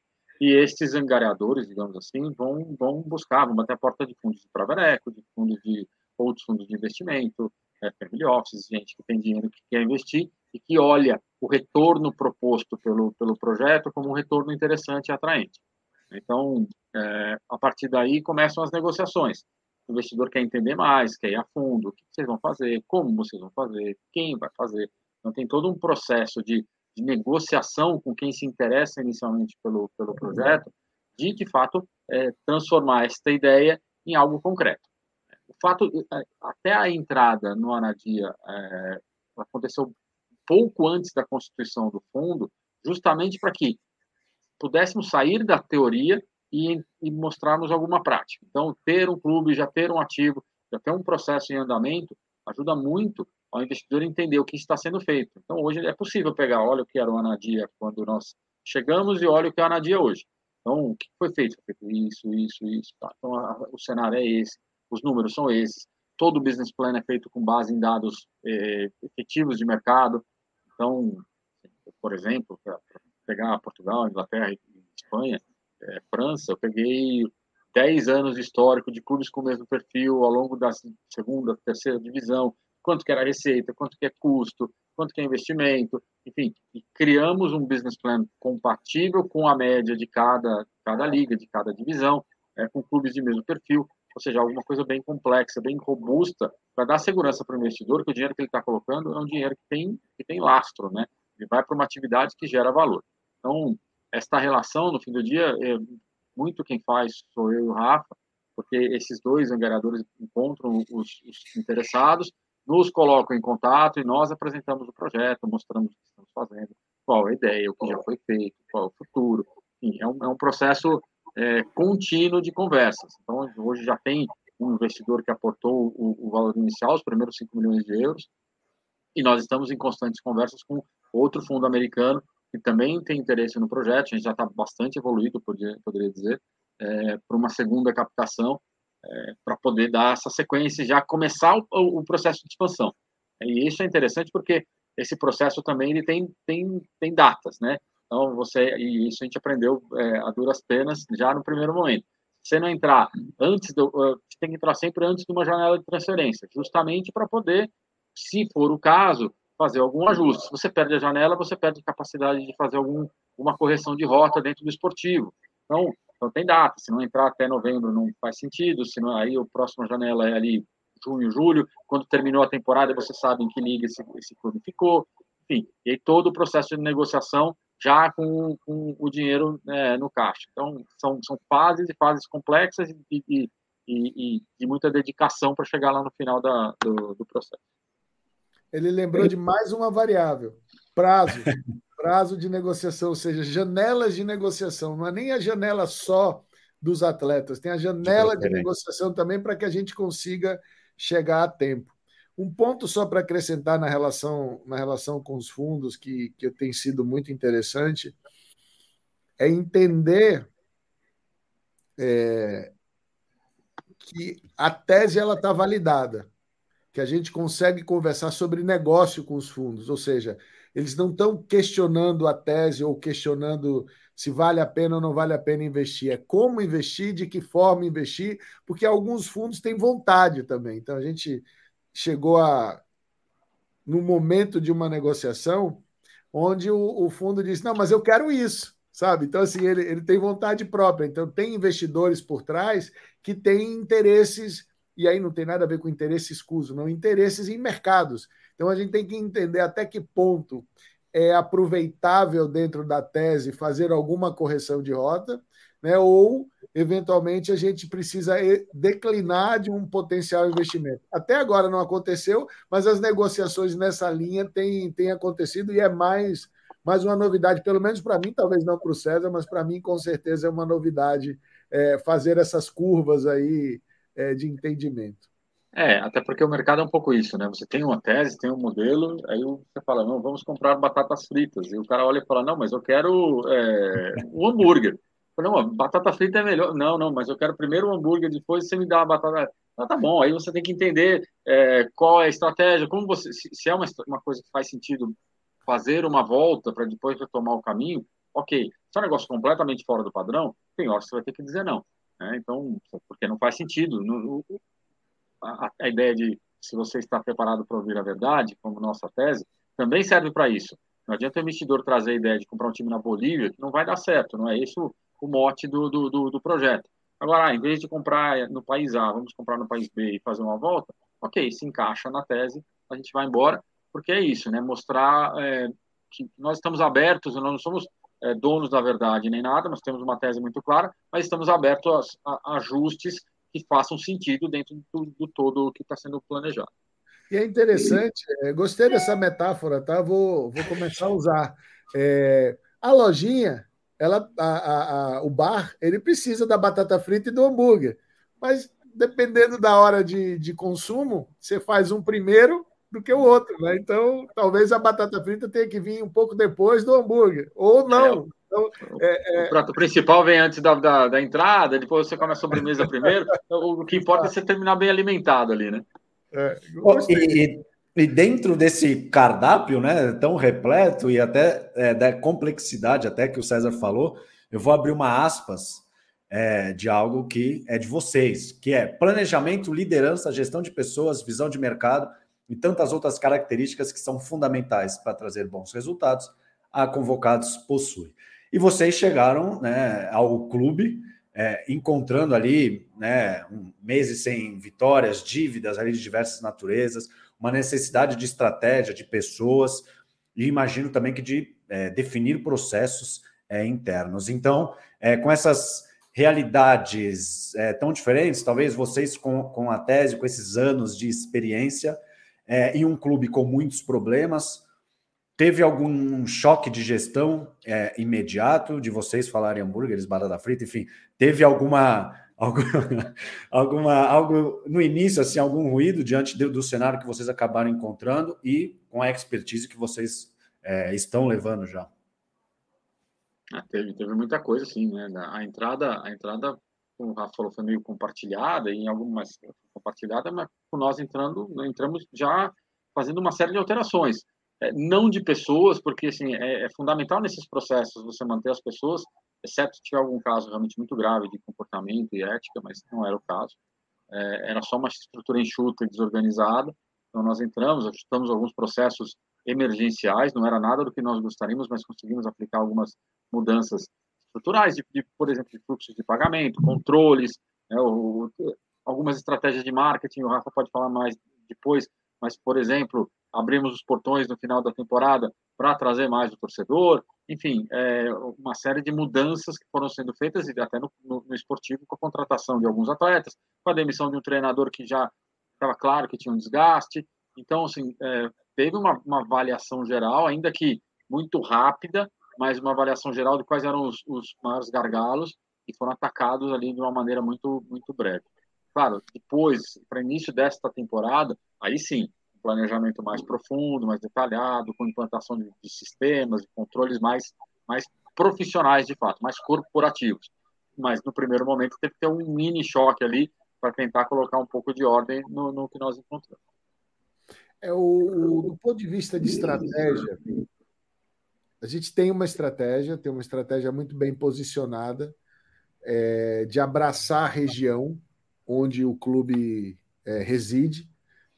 e estes angariadores, digamos assim, vão, vão buscar, vão bater a porta de fundos de private de fundos de outros fundos de investimento, é, family offices, gente que tem dinheiro que quer investir e que olha o retorno proposto pelo, pelo projeto como um retorno interessante e atraente. Então, é, a partir daí começam as negociações. O investidor quer entender mais, quer ir a fundo, o que vocês vão fazer, como vocês vão fazer, quem vai fazer. Então, tem todo um processo de, de negociação com quem se interessa inicialmente pelo, pelo projeto, de, de fato, é, transformar esta ideia em algo concreto. O fato, é, até a entrada no Anadia é, aconteceu pouco antes da constituição do fundo, justamente para que pudéssemos sair da teoria e, e, mostrarmos alguma prática. Então, ter um clube, já ter um ativo, já ter um processo em andamento, ajuda muito ao investidor entender o que está sendo feito. Então, hoje é possível pegar, olha o que era o Anadia quando nós chegamos e olha o que é o Anadia hoje. Então, o que foi feito? Foi feito isso, isso, isso. Tá? Então, a, o cenário é esse, os números são esses. Todo o business plan é feito com base em dados eh, efetivos de mercado. Então, por exemplo, para pegar Portugal, Inglaterra e Espanha, é, França, eu peguei 10 anos de histórico de clubes com o mesmo perfil ao longo da segunda, terceira divisão, quanto que era a receita, quanto que é custo, quanto que é investimento, enfim, e criamos um business plan compatível com a média de cada, cada liga, de cada divisão, é, com clubes de mesmo perfil, ou seja, alguma coisa bem complexa, bem robusta, para dar segurança para o investidor que o dinheiro que ele está colocando é um dinheiro que tem, que tem lastro, né? Ele vai para uma atividade que gera valor. Então, esta relação, no fim do dia, é muito quem faz sou eu e o Rafa, porque esses dois angariadores encontram os, os interessados, nos colocam em contato e nós apresentamos o projeto, mostramos o que estamos fazendo, qual a ideia, o que já foi feito, qual é o futuro. Enfim, é, um, é um processo é, contínuo de conversas. Então, hoje já tem um investidor que aportou o, o valor inicial, os primeiros 5 milhões de euros, e nós estamos em constantes conversas com outro fundo americano que também tem interesse no projeto, a gente já está bastante evoluído, poderia, poderia dizer, é, para uma segunda captação, é, para poder dar essa sequência e já começar o, o, processo de expansão. E isso é interessante porque esse processo também ele tem, tem, tem datas, né? Então, você, e isso a gente aprendeu é, a duras penas já no primeiro momento. Você não entrar antes, do, você tem que entrar sempre antes de uma janela de transferência, justamente para poder, se for o caso, fazer algum ajuste. Se você perde a janela, você perde a capacidade de fazer algum, uma correção de rota dentro do esportivo. Então, então tem data. Se não entrar até novembro, não faz sentido. Se não, aí a próxima janela é ali junho, julho. Quando terminou a temporada, você sabe em que liga esse, esse clube ficou. Enfim, e aí todo o processo de negociação já com, com o dinheiro é, no caixa. Então, são, são fases e fases complexas e, e, e, e muita dedicação para chegar lá no final da, do, do processo. Ele lembrou de mais uma variável: prazo. prazo de negociação, ou seja, janelas de negociação. Não é nem a janela só dos atletas, tem a janela de negociação também para que a gente consiga chegar a tempo. Um ponto só para acrescentar na relação, na relação com os fundos, que, que tem sido muito interessante, é entender é, que a tese ela está validada que a gente consegue conversar sobre negócio com os fundos, ou seja, eles não estão questionando a tese ou questionando se vale a pena ou não vale a pena investir, é como investir, de que forma investir, porque alguns fundos têm vontade também. Então a gente chegou a no momento de uma negociação onde o, o fundo disse: não, mas eu quero isso, sabe? Então, assim, ele, ele tem vontade própria. Então, tem investidores por trás que têm interesses e aí não tem nada a ver com interesse escuso, não, interesses em mercados. Então a gente tem que entender até que ponto é aproveitável dentro da tese fazer alguma correção de rota, né? ou eventualmente a gente precisa declinar de um potencial investimento. Até agora não aconteceu, mas as negociações nessa linha têm, têm acontecido e é mais, mais uma novidade, pelo menos para mim, talvez não para o César, mas para mim com certeza é uma novidade é, fazer essas curvas aí é, de entendimento. É, até porque o mercado é um pouco isso, né? Você tem uma tese, tem um modelo, aí você fala, não, vamos comprar batatas fritas. E o cara olha e fala, não, mas eu quero é, um hambúrguer. Não, batata frita é melhor. Não, não, mas eu quero primeiro o hambúrguer, depois você me dá a batata. Ah, tá bom, aí você tem que entender é, qual é a estratégia, como você, se, se é uma, uma coisa que faz sentido fazer uma volta para depois retomar o caminho, ok. Se é um negócio completamente fora do padrão, tem hora que você vai ter que dizer não. Né? Então, porque não faz sentido. No, a, a, ideia de se você está preparado para ouvir a verdade, como nossa tese, também serve para isso. Não adianta o investidor trazer a ideia de comprar um time na Bolívia, que não vai dar certo, não é esse o, o mote do, do, do, do projeto. Agora, ah, em vez de comprar no país A, vamos comprar no país B e fazer uma volta, ok, se encaixa na tese, a gente vai embora, porque é isso, né? Mostrar é, que nós estamos abertos, nós não somos é, donos da verdade nem nada, nós temos uma tese muito clara, mas estamos abertos a, a ajustes que façam sentido dentro do, do todo que está sendo planejado. E é interessante, é, gostei dessa metáfora, tá? Vou, vou começar a usar. É, a lojinha, ela, a, a, o bar, ele precisa da batata frita e do hambúrguer. Mas dependendo da hora de, de consumo, você faz um primeiro do que o outro, né? Então, talvez a batata frita tenha que vir um pouco depois do hambúrguer, ou não. Então, é, é... O prato principal vem antes da, da, da, entrada, depois você come a sobremesa primeiro. o que importa é você terminar bem alimentado ali, né? É, e, e, dentro desse cardápio, né, tão repleto e até é, da complexidade até que o César falou, eu vou abrir uma aspas é, de algo que é de vocês, que é planejamento, liderança, gestão de pessoas, visão de mercado e tantas outras características que são fundamentais para trazer bons resultados, a Convocados possui. E vocês chegaram né, ao clube é, encontrando ali né, um, meses sem vitórias, dívidas ali de diversas naturezas, uma necessidade de estratégia, de pessoas, e imagino também que de é, definir processos é, internos. Então, é, com essas realidades é, tão diferentes, talvez vocês com, com a tese, com esses anos de experiência, é, em um clube com muitos problemas, Teve algum choque de gestão é, imediato de vocês falarem hambúrgueres, batata frita, enfim, teve alguma, alguma, alguma algo no início, assim, algum ruído diante do, do cenário que vocês acabaram encontrando e com a expertise que vocês é, estão levando já? Ah, teve, teve muita coisa, sim, né? A entrada, a entrada, como o Rafa falou, foi meio compartilhada, em algumas compartilhada, mas nós entrando, entramos já fazendo uma série de alterações. É, não de pessoas, porque assim, é, é, fundamental nesses processos você manter as pessoas, exceto se tiver algum caso realmente muito grave de comportamento e ética, mas não era o caso. É, era só uma estrutura enxuta e desorganizada. Então, nós entramos, ajustamos alguns processos emergenciais, não era nada do que nós gostaríamos, mas conseguimos aplicar algumas mudanças estruturais, de, de por exemplo, de fluxos de pagamento, controles, né, o, algumas estratégias de marketing, o Rafa pode falar mais depois, mas, por exemplo, abrimos os portões no final da temporada para trazer mais o torcedor, enfim, é, uma série de mudanças que foram sendo feitas, e até no, no, no, esportivo, com a contratação de alguns atletas, com a demissão de um treinador que já estava claro que tinha um desgaste. Então, assim, é, teve uma, uma avaliação geral, ainda que muito rápida, mas uma avaliação geral de quais eram os, os maiores gargalos e foram atacados ali de uma maneira muito, muito breve. Claro, depois, para início desta temporada, aí sim, planejamento mais profundo, mais detalhado, com implantação de, de sistemas, de controles mais, mais profissionais de fato, mais corporativos. Mas no primeiro momento teve que ter um mini choque ali para tentar colocar um pouco de ordem no, no que nós encontramos. É o, do ponto de vista de estratégia, a gente tem uma estratégia, tem uma estratégia muito bem posicionada é, de abraçar a região onde o clube é, reside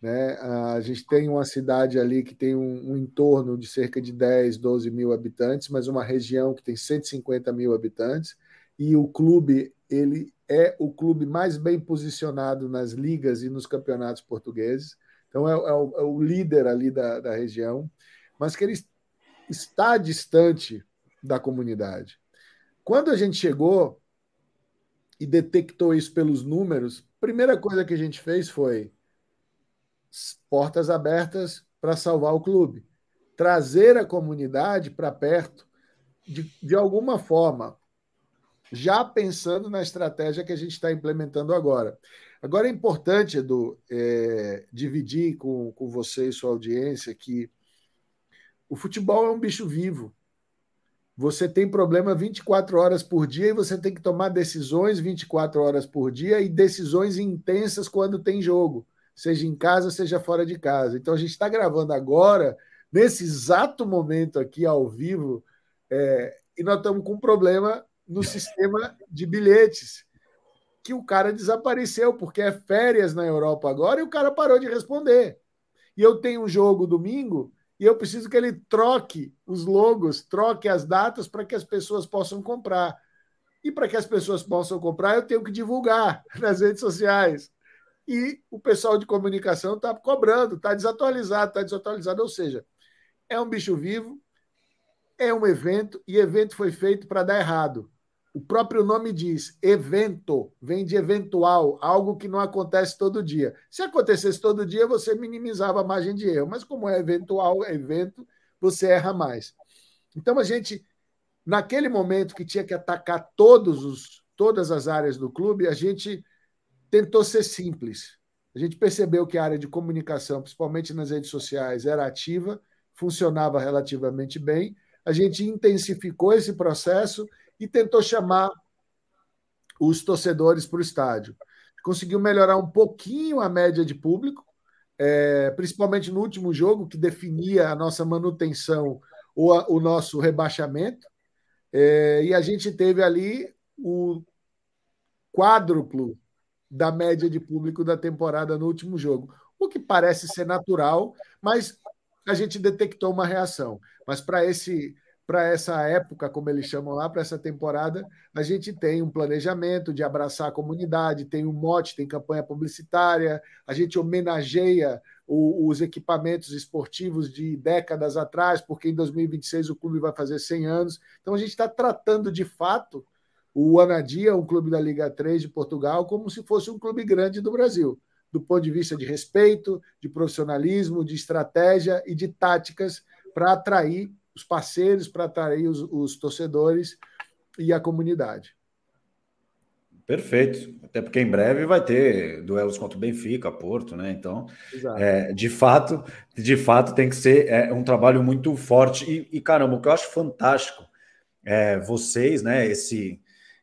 né? A gente tem uma cidade ali que tem um, um, entorno de cerca de 10, 12 mil habitantes, mas uma região que tem 150 mil habitantes, e o clube ele é o clube mais bem posicionado nas ligas e nos campeonatos portugueses. Então é, é, o, é o, líder ali da, da região, mas que ele está distante da comunidade. Quando a gente chegou e detectou isso pelos números, primeira coisa que a gente fez foi portas abertas para salvar o clube. Trazer a comunidade para perto, de, de alguma forma, já pensando na estratégia que a gente está implementando agora. Agora é importante, Edu, é, dividir com, com você e sua audiência que o futebol é um bicho vivo. você tem problema 24 horas por dia e você tem que tomar decisões 24 horas por dia e decisões intensas quando tem jogo, seja em casa, seja fora de casa. Então a gente está gravando agora, nesse exato momento aqui ao vivo, é, e nós estamos com um problema no sistema de bilhetes, que o cara desapareceu, porque é férias na Europa agora e o cara parou de responder. E eu tenho um jogo domingo e eu preciso que ele troque os logos, troque as datas para que as pessoas possam comprar. E para que as pessoas possam comprar, eu tenho que divulgar nas redes sociais. E o pessoal de comunicação está cobrando, está desatualizado, está desatualizado. Ou seja, é um bicho vivo, é um evento, e evento foi feito para dar errado. O próprio nome diz evento, vem de eventual, algo que não acontece todo dia. Se acontecesse todo dia, você minimizava a margem de erro, mas como é eventual, é evento, você erra mais. Então a gente, naquele momento que tinha que atacar todos os, todas as áreas do clube, a gente tentou ser simples. A gente percebeu que a área de comunicação, principalmente nas redes sociais, era ativa, funcionava relativamente bem. A gente intensificou esse processo e tentou chamar os torcedores para o estádio. Conseguiu melhorar um pouquinho a média de público, é, principalmente no último jogo, que definia a nossa manutenção ou a, o nosso rebaixamento. É, e a gente teve ali o quádruplo da média de público da temporada no último jogo, o que parece ser natural, mas a gente detectou uma reação. Mas para esse para essa época, como eles chamam lá, para essa temporada, a gente tem um planejamento de abraçar a comunidade, tem um mote, tem campanha publicitária, a gente homenageia o, os equipamentos esportivos de décadas atrás, porque em 2026 o clube vai fazer 100 anos. Então a gente está tratando de fato o Anadia, um clube da Liga 3 de Portugal, como se fosse um clube grande do Brasil, do ponto de vista de respeito, de profissionalismo, de estratégia e de táticas para atrair os parceiros para atrair os, os torcedores e a comunidade. Perfeito. Até porque em breve vai ter duelos contra o Benfica, Porto, né? Então, é, de fato, de fato tem que ser é, um trabalho muito forte. E, e, caramba, o que eu acho fantástico é vocês, né? Esse,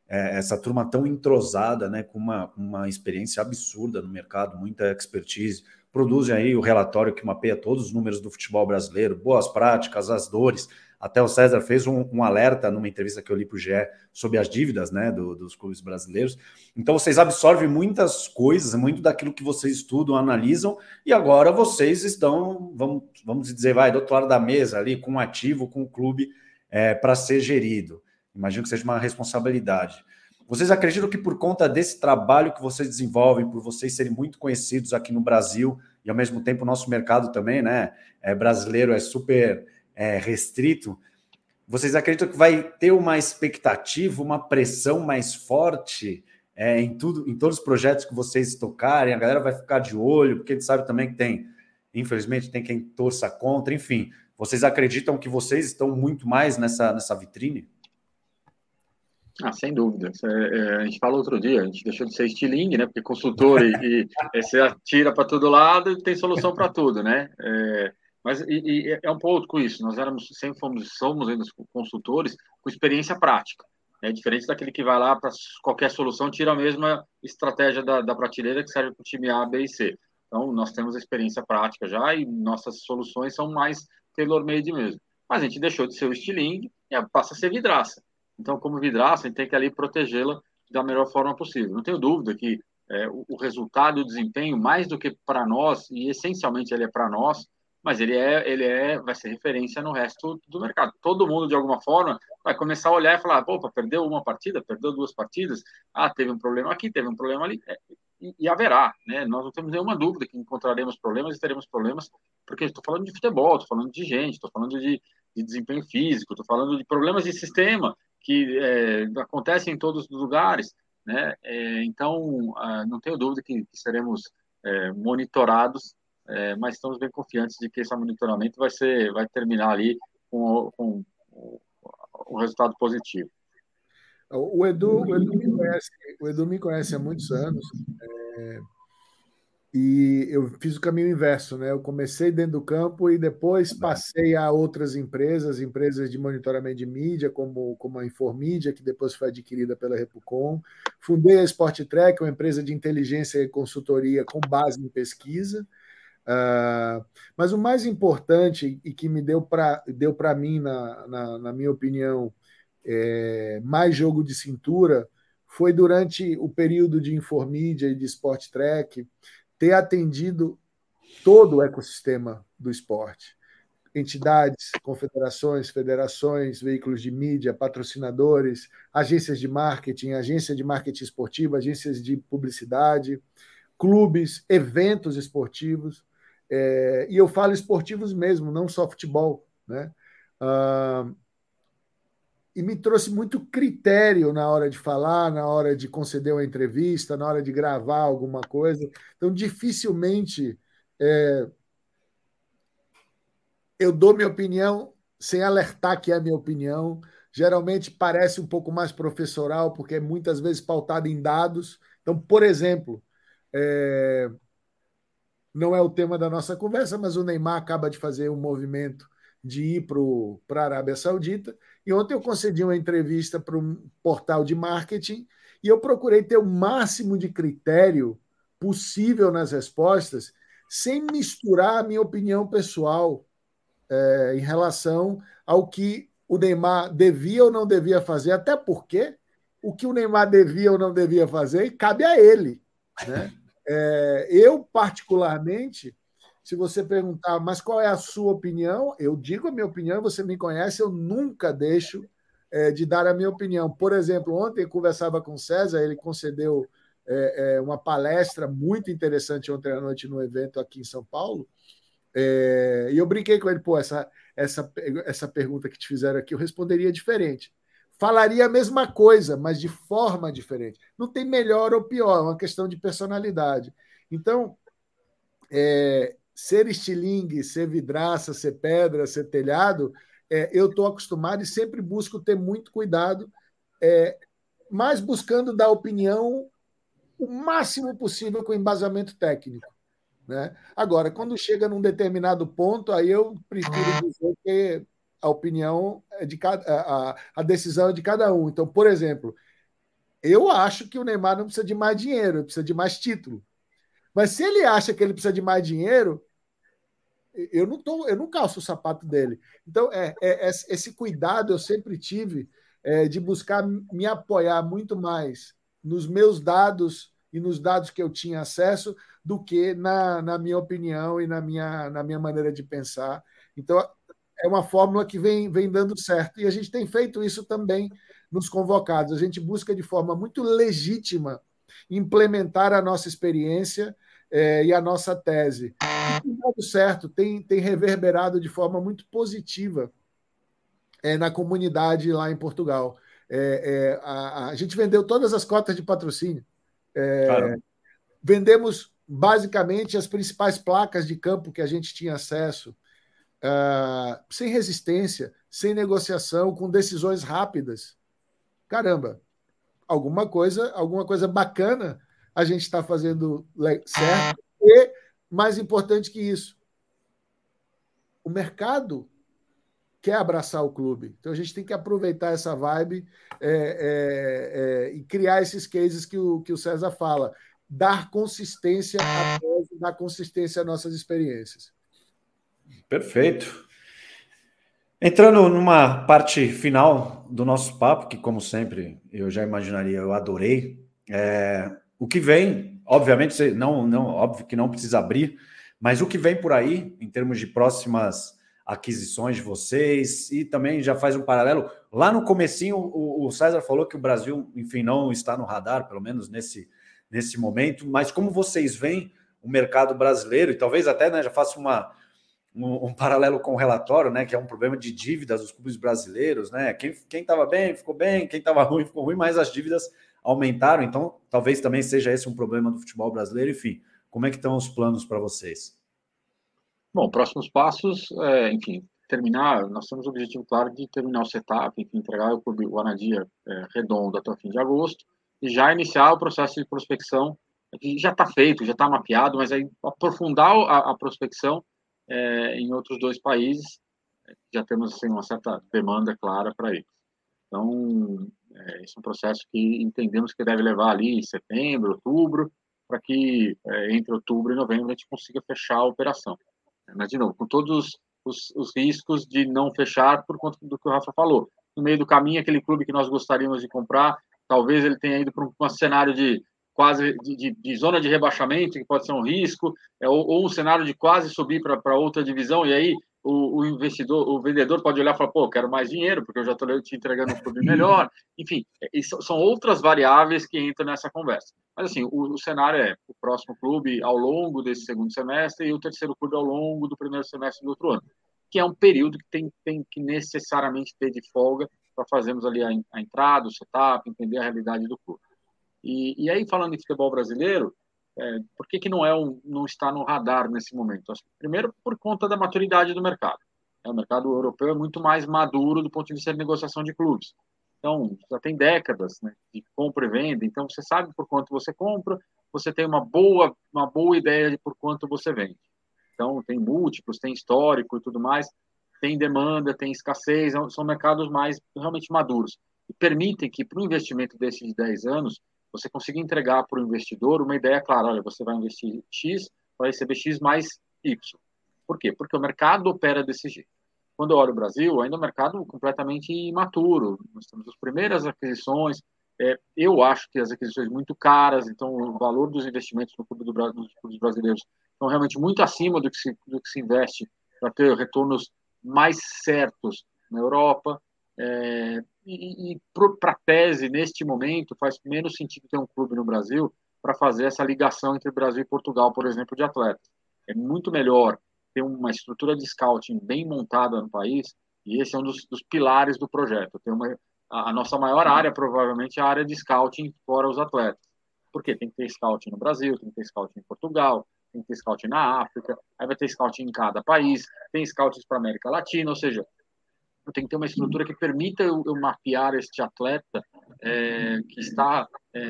é, essa turma tão entrosada, né? Com uma, uma experiência absurda no mercado, muita expertise produzem aí o relatório que mapeia todos os números do futebol brasileiro, boas práticas, as dores. Até o César fez um, um alerta numa entrevista que eu li para o GE sobre as dívidas né, do, dos clubes brasileiros. Então, vocês absorvem muitas coisas, muito daquilo que vocês estudam, analisam, e agora vocês estão, vamos, vamos dizer, vai do outro lado da mesa ali, com um ativo, com o um clube é, para ser gerido. Imagino que seja uma responsabilidade. Vocês acreditam que por conta desse trabalho que vocês desenvolvem, por vocês serem muito conhecidos aqui no Brasil e ao mesmo tempo o nosso mercado também, né, é, brasileiro é super é, restrito, vocês acreditam que vai ter uma expectativa, uma pressão mais forte é, em tudo, em todos os projetos que vocês tocarem? A galera vai ficar de olho, porque a gente sabe também que tem, infelizmente, tem quem torça contra, enfim. Vocês acreditam que vocês estão muito mais nessa, nessa vitrine? Ah, sem dúvida. É, é, a gente falou outro dia, a gente deixou de ser estilingue, né? Porque consultor e, e você atira para todo lado e tem solução para tudo, né? É, mas e, e é um pouco isso. Nós éramos sempre fomos somos ainda consultores com experiência prática. É diferente daquele que vai lá para qualquer solução tira a mesma estratégia da, da prateleira que serve para o time A, B e C. Então nós temos experiência prática já e nossas soluções são mais tailor-made mesmo. Mas a gente deixou de ser o estilingue e passa a ser vidraça. Então, como vidraça, a gente tem que ali protegê-la da melhor forma possível. Não tenho dúvida que é, o, o, resultado o desempenho, mais do que para nós, e essencialmente ele é para nós, mas ele é, ele é, vai ser referência no resto do mercado. Todo mundo, de alguma forma, vai começar a olhar e falar: opa, perdeu uma partida, perdeu duas partidas, ah, teve um problema aqui, teve um problema ali. É, e, e, haverá, né? Nós não temos nenhuma dúvida que encontraremos problemas e teremos problemas, porque estou falando de futebol, estou falando de gente, estou falando de, de desempenho físico, estou falando de problemas de sistema que é, acontece em todos os lugares, né? É, então, ah, não tenho dúvida que, que seremos é, monitorados, é, mas estamos bem confiantes de que esse monitoramento vai ser, vai terminar ali com, com um resultado positivo. O Edu, o Edu, me, conhece, o Edu me conhece há muitos anos. E eu fiz o caminho inverso, né? Eu comecei dentro do campo e depois passei a outras empresas, empresas de monitoramento de mídia, como, como a Informídia, que depois foi adquirida pela Repucom. Fundei a Sport Track, uma empresa de inteligência e consultoria com base em pesquisa. Uh, mas o mais importante e que me deu para deu mim, na, na, na, minha opinião, é, mais jogo de cintura foi durante o período de Informídia e de Sport Track ter atendido todo o ecossistema do esporte. Entidades, confederações, federações, veículos de mídia, patrocinadores, agências de marketing, agência de marketing esportivo, agências de publicidade, clubes, eventos esportivos. É, e eu falo esportivos mesmo, não só futebol. Né? Ah, e me trouxe muito critério na hora de falar, na hora de conceder uma entrevista, na hora de gravar alguma coisa. Então, dificilmente é, eu dou minha opinião sem alertar que é minha opinião. Geralmente parece um pouco mais professoral, porque é muitas vezes pautado em dados. Então, por exemplo, é, não é o tema da nossa conversa, mas o Neymar acaba de fazer um movimento de ir para a Arábia Saudita. E ontem eu concedi uma entrevista para um portal de marketing e eu procurei ter o máximo de critério possível nas respostas, sem misturar a minha opinião pessoal é, em relação ao que o Neymar devia ou não devia fazer, até porque o que o Neymar devia ou não devia fazer cabe a ele. Né? É, eu, particularmente, se você perguntar, mas qual é a sua opinião? Eu digo a minha opinião, você me conhece, eu nunca deixo é, de dar a minha opinião. Por exemplo, ontem conversava com o César, ele concedeu é, é, uma palestra muito interessante ontem à noite no evento aqui em São Paulo. É, e eu brinquei com ele, pô, essa, essa, essa pergunta que te fizeram aqui, eu responderia diferente. Falaria a mesma coisa, mas de forma diferente. Não tem melhor ou pior, é uma questão de personalidade. Então, é, ser estilingue, ser vidraça, ser pedra, ser telhado, é, eu estou acostumado e sempre busco ter muito cuidado, é, mas buscando dar opinião o máximo possível com embasamento técnico. Né? Agora, quando chega num determinado ponto, aí eu prefiro dizer que a opinião é de cada, a, a decisão é de cada um. Então, por exemplo, eu acho que o Neymar não precisa de mais dinheiro, precisa de mais título. Mas se ele acha que ele precisa de mais dinheiro, eu não tô, eu não calço o sapato dele. Então, é, é, é esse cuidado eu sempre tive é, de buscar me apoiar muito mais nos meus dados e nos dados que eu tinha acesso do que na, na minha opinião e na minha, na minha maneira de pensar. Então, é uma fórmula que vem, vem dando certo. E a gente tem feito isso também nos convocados. A gente busca de forma muito legítima implementar a nossa experiência é, e a nossa tese. E dado certo, tem, tem reverberado de forma muito positiva é, na comunidade lá em Portugal. É, a, a, gente vendeu todas as cotas de patrocínio. É, vendemos basicamente as principais placas de campo que a gente tinha acesso, uh, sem resistência, sem negociação, com decisões rápidas. Caramba, alguma coisa, alguma coisa bacana a gente está fazendo certo. E, mais importante que isso, o mercado quer abraçar o clube. Então a gente tem que aproveitar essa vibe é, é, é, e criar esses cases que o, que o César fala. Dar consistência à tese, dar consistência às nossas experiências. Perfeito. Entrando numa parte final do nosso papo, que, como sempre, eu já imaginaria, eu adorei. É, o que vem, obviamente, não, não, óbvio que não precisa abrir, mas o que vem por aí, em termos de próximas aquisições de vocês, e também já faz um paralelo. Lá no comecinho, o, o César falou que o Brasil, enfim, não está no radar, pelo menos nesse, nesse momento, mas como vocês veem o mercado brasileiro, e talvez até né, já faça uma, um, um, paralelo com o relatório, né, que é um problema de dívidas dos clubes brasileiros, né? Quem estava bem ficou bem, quem estava ruim ficou ruim, mas as dívidas aumentaram, então talvez também seja esse um problema do futebol brasileiro. Enfim, como é que estão os planos para vocês? Bom, próximos passos, é, enfim, terminar, nós temos o objetivo claro de terminar o setup, enfim, entregar o clube Guanadia é, redondo até o fim de agosto e já iniciar o processo de prospecção já está feito, já está mapeado, mas aí aprofundar a, a prospecção é, em outros dois países, já temos assim, uma certa demanda clara para isso. Então, é, esse é um processo que entendemos que deve levar ali setembro, outubro, para que é, entre outubro e novembro a gente consiga fechar a operação. Mas, de novo, com todos os, os, riscos de não fechar por conta do que o Rafa falou. No meio do caminho, aquele clube que nós gostaríamos de comprar, talvez ele tenha ido para um, um cenário de quase de, de, de, zona de rebaixamento, que pode ser um risco, é, ou, ou um cenário de quase subir para outra divisão, e aí o, o, investidor, o vendedor pode olhar e falar, pô, quero mais dinheiro, porque eu já estou te entregando um clube melhor. Enfim, são outras variáveis que entram nessa conversa. Mas, assim, o, o, cenário é o próximo clube ao longo desse segundo semestre e o terceiro clube ao longo do primeiro semestre do outro ano, que é um período que tem, tem que necessariamente ter de folga para fazermos ali a, a entrada, o setup, entender a realidade do clube. E, e aí, falando em futebol brasileiro, é, por que, que não, é um, não está no radar nesse momento? Que, primeiro, por conta da maturidade do mercado. É, o mercado europeu é muito mais maduro do ponto de vista de negociação de clubes. Então, já tem décadas né, de compra e venda, então você sabe por quanto você compra, você tem uma boa, uma boa ideia de por quanto você vende. Então, tem múltiplos, tem histórico e tudo mais, tem demanda, tem escassez, são mercados mais realmente maduros. E permitem que, para um investimento desses de 10 anos, você consiga entregar para o investidor uma ideia clara, olha, você vai investir X, vai receber X mais Y. Por quê? Porque o mercado opera desse jeito. Quando eu olho o Brasil, ainda é um mercado completamente imaturo. Nós temos as primeiras aquisições, é, eu acho que as aquisições muito caras, então o valor dos investimentos no clube do, nos clubes brasileiros estão realmente muito acima do que se, do que se investe para ter retornos mais certos na Europa. É, e, e para a tese, neste momento, faz menos sentido ter um clube no Brasil para fazer essa ligação entre Brasil e Portugal, por exemplo, de atletas. É muito melhor ter uma estrutura de scouting bem montada no país, e esse é um dos, dos pilares do projeto. Tem uma, a, a, nossa maior área, provavelmente, é a área de scouting fora os atletas. Porque tem que ter scouting no Brasil, tem que ter scouting em Portugal, tem que ter scouting na África, aí vai ter scouting em cada país, tem scouting para América Latina, ou seja, eu tenho que ter uma estrutura que permita eu, eu mapear este atleta é, que está, é,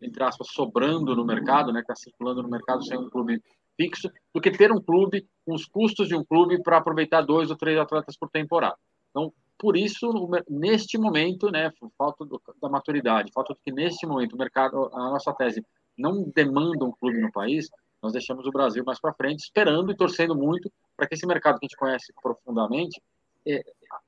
entre aspas, sobrando no mercado, né, que está circulando no mercado sem um clube fixo, do que ter um clube os custos de um clube para aproveitar dois ou três atletas por temporada. Então, por isso, neste momento, né, falta do, da maturidade, falta de que neste momento o mercado, a nossa tese não demanda um clube no país, nós deixamos o Brasil mais para frente, esperando e torcendo muito para que esse mercado que a gente conhece profundamente é,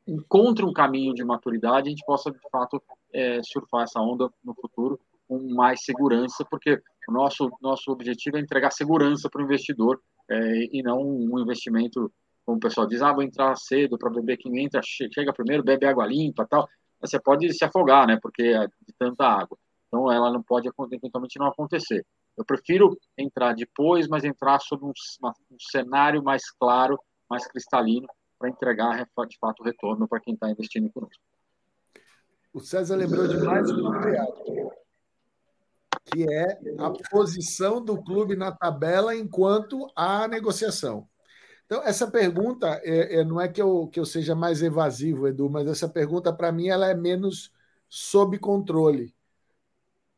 encontre um caminho de maturidade, a gente possa, de fato, é, surfar essa onda no futuro com mais segurança, porque o nosso, nosso objetivo é entregar segurança para o investidor é, e não um investimento, como o pessoal diz, ah, vou entrar cedo para beber, quem entra, chega primeiro, bebe água limpa tal. Você pode se afogar, né, porque é de tanta água. Então, ela não pode eventualmente não acontecer. Eu prefiro entrar depois, mas entrar sob um, um cenário mais claro, mais cristalino, para entregar de fato o retorno para quem está investindo conosco. O César lembrou de mais um criado, que é a posição do clube na tabela enquanto há negociação. Então, essa pergunta é, é, não é que eu, que eu seja mais evasivo, Edu, mas essa pergunta, para mim, ela é menos sob controle.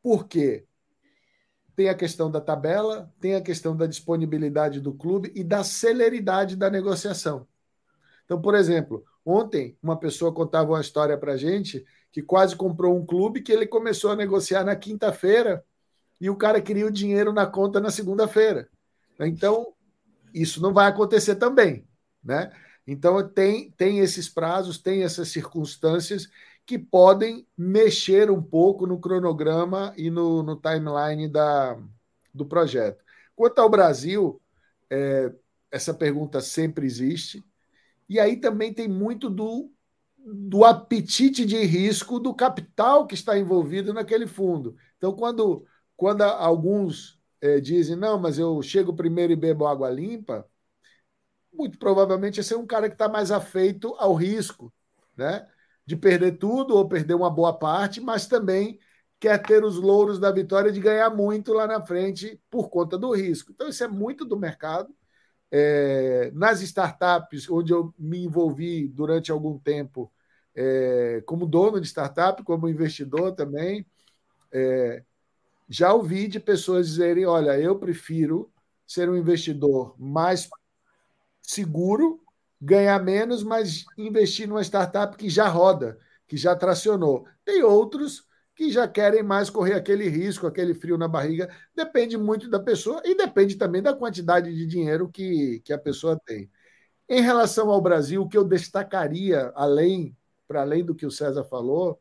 Por quê? Tem a questão da tabela, tem a questão da disponibilidade do clube e da celeridade da negociação. Então, por exemplo, ontem uma pessoa contava uma história para a gente que quase comprou um clube que ele começou a negociar na quinta-feira e o cara queria o dinheiro na conta na segunda-feira. Então, isso não vai acontecer também, né? Então, tem, tem esses prazos, tem essas circunstâncias que podem mexer um pouco no cronograma e no, no timeline da, do projeto. Quanto ao Brasil, é, essa pergunta sempre existe. E aí também tem muito do, do apetite de risco do capital que está envolvido naquele fundo. Então, quando, quando alguns é, dizem, não, mas eu chego primeiro e bebo água limpa, muito provavelmente esse é um cara que está mais afeito ao risco, né? De perder tudo ou perder uma boa parte, mas também quer ter os louros da vitória de ganhar muito lá na frente por conta do risco. Então, isso é muito do mercado. É, nas startups, onde eu me envolvi durante algum tempo, é, como dono de startup, como investidor também, é, já ouvi de pessoas dizerem: olha, eu prefiro ser um investidor mais seguro, ganhar menos, mas investir numa startup que já roda, que já tracionou. Tem outros que já querem mais correr aquele risco, aquele frio na barriga. Depende muito da pessoa e depende também da quantidade de dinheiro que, que a pessoa tem. Em relação ao Brasil, o que eu destacaria, além, para além do que o César falou,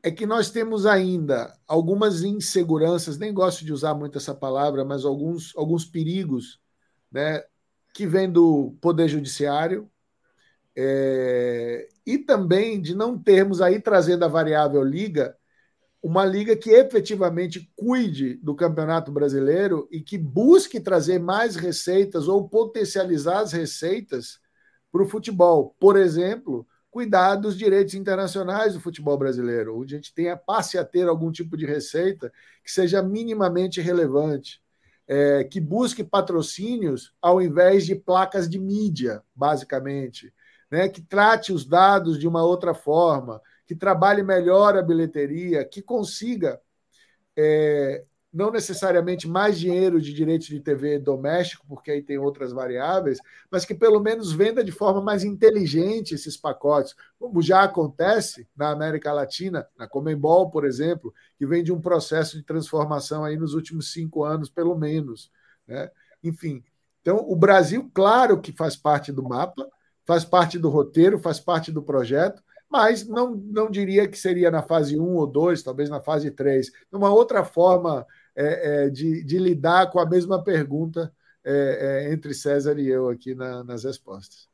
é que nós temos ainda algumas inseguranças, nem gosto de usar muito essa palavra, mas alguns, alguns perigos né, que vêm do Poder Judiciário, é, e também de não termos aí, trazendo a variável liga, uma liga que efetivamente cuide do Campeonato Brasileiro e que busque trazer mais receitas ou potencializar as receitas para o futebol. Por exemplo, cuidar dos direitos internacionais do futebol brasileiro, onde a gente tenha, passe a ter algum tipo de receita que seja minimamente relevante. É, que busque patrocínios ao invés de placas de mídia, basicamente né, que trate os dados de uma outra forma, que trabalhe melhor a bilheteria, que consiga é, não necessariamente mais dinheiro de direitos de TV doméstico, porque aí tem outras variáveis, mas que pelo menos venda de forma mais inteligente esses pacotes, como já acontece na América Latina, na Comembol, por exemplo, que vem de um processo de transformação aí nos últimos cinco anos, pelo menos. Né? Enfim, então o Brasil, claro que faz parte do mapa, faz parte do roteiro, faz parte do projeto, mas não, não diria que seria na fase 1 ou 2, talvez na fase 3. Uma outra forma é, é, de, de, lidar com a mesma pergunta é, é entre César e eu aqui na, nas respostas.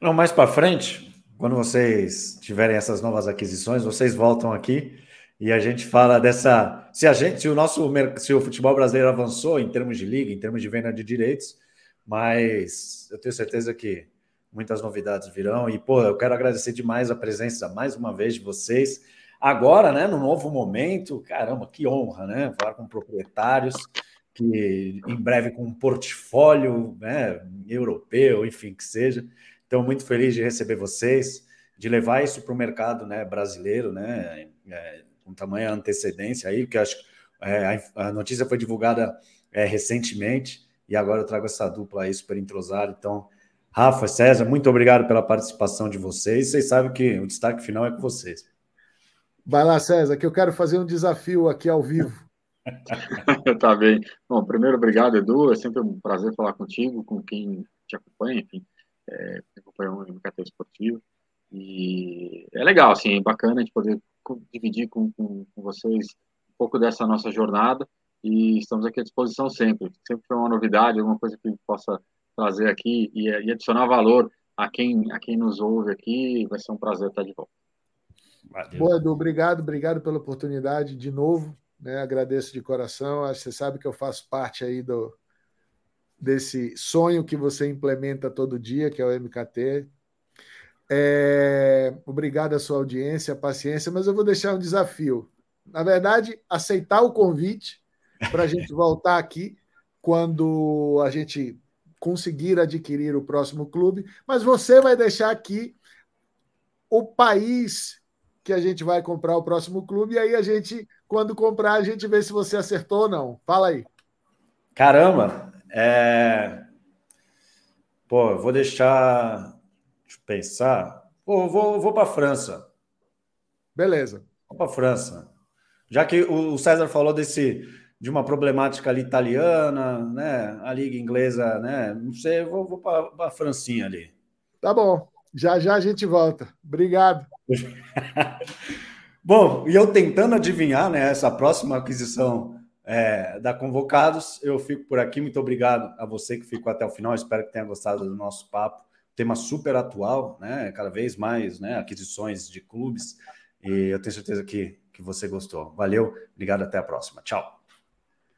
Não, mais para frente, quando vocês tiverem essas novas aquisições, vocês voltam aqui e a gente fala dessa. Se a gente, se o nosso se o futebol brasileiro avançou em termos de liga, em termos de venda de direitos, mas eu tenho certeza que muitas novidades virão. E, pô, eu quero agradecer demais a presença mais uma vez de vocês. Agora, né, no novo momento, caramba, que honra, né? Falar com proprietários que em breve com um portfólio né, europeu, enfim, que seja. Então, muito feliz de receber vocês, de levar isso para o mercado né, brasileiro, né, é, com tamanha antecedência aí, porque acho que é, a notícia foi divulgada é, recentemente e agora eu trago essa dupla aí super entrosada. Então, Rafa, César, muito obrigado pela participação de vocês. Vocês sabem que o destaque final é com vocês. Vai lá, César, que eu quero fazer um desafio aqui ao vivo. tá bem. Bom, primeiro, obrigado, Edu. É sempre um prazer falar contigo, com quem te acompanha, enfim, é, acompanha o MKT Esportivo. E é legal, assim, é bacana a gente poder dividir com, com, com vocês um pouco dessa nossa jornada e estamos aqui à disposição sempre. Sempre foi uma novidade, alguma coisa que possa trazer aqui e, e, adicionar valor a quem, a quem nos ouve aqui. Vai ser um prazer estar de volta. Valeu. Boa, Edu, obrigado, obrigado pela oportunidade de novo. Né? Agradeço de coração. Você sabe que eu faço parte aí do desse sonho que você implementa todo dia, que é o MKT. É, obrigado à sua audiência, paciência, mas eu vou deixar um desafio. Na verdade, aceitar o convite para a gente voltar aqui quando a gente conseguir adquirir o próximo clube, mas você vai deixar aqui o país que a gente vai comprar o próximo clube, e aí a gente, quando comprar, a gente vê se você acertou ou não. Fala aí. Caramba! É... Pô, vou deixar. Deixa eu pensar. Pô, vou, vou para a França. Beleza. Vou para a França. Já que o César falou desse de uma problemática ali italiana, né? A liga inglesa, né? Não sei, vou, vou para a Francinha ali. Tá bom. Já já a gente volta. Obrigado. bom, e eu tentando adivinhar, né? Essa próxima aquisição é, da Convocados, eu fico por aqui. Muito obrigado a você que ficou até o final. Espero que tenha gostado do nosso papo. Tema super atual, né? Cada vez mais, né? Aquisições de clubes. E eu tenho certeza que, que você gostou. Valeu, obrigado, até a próxima. Tchau.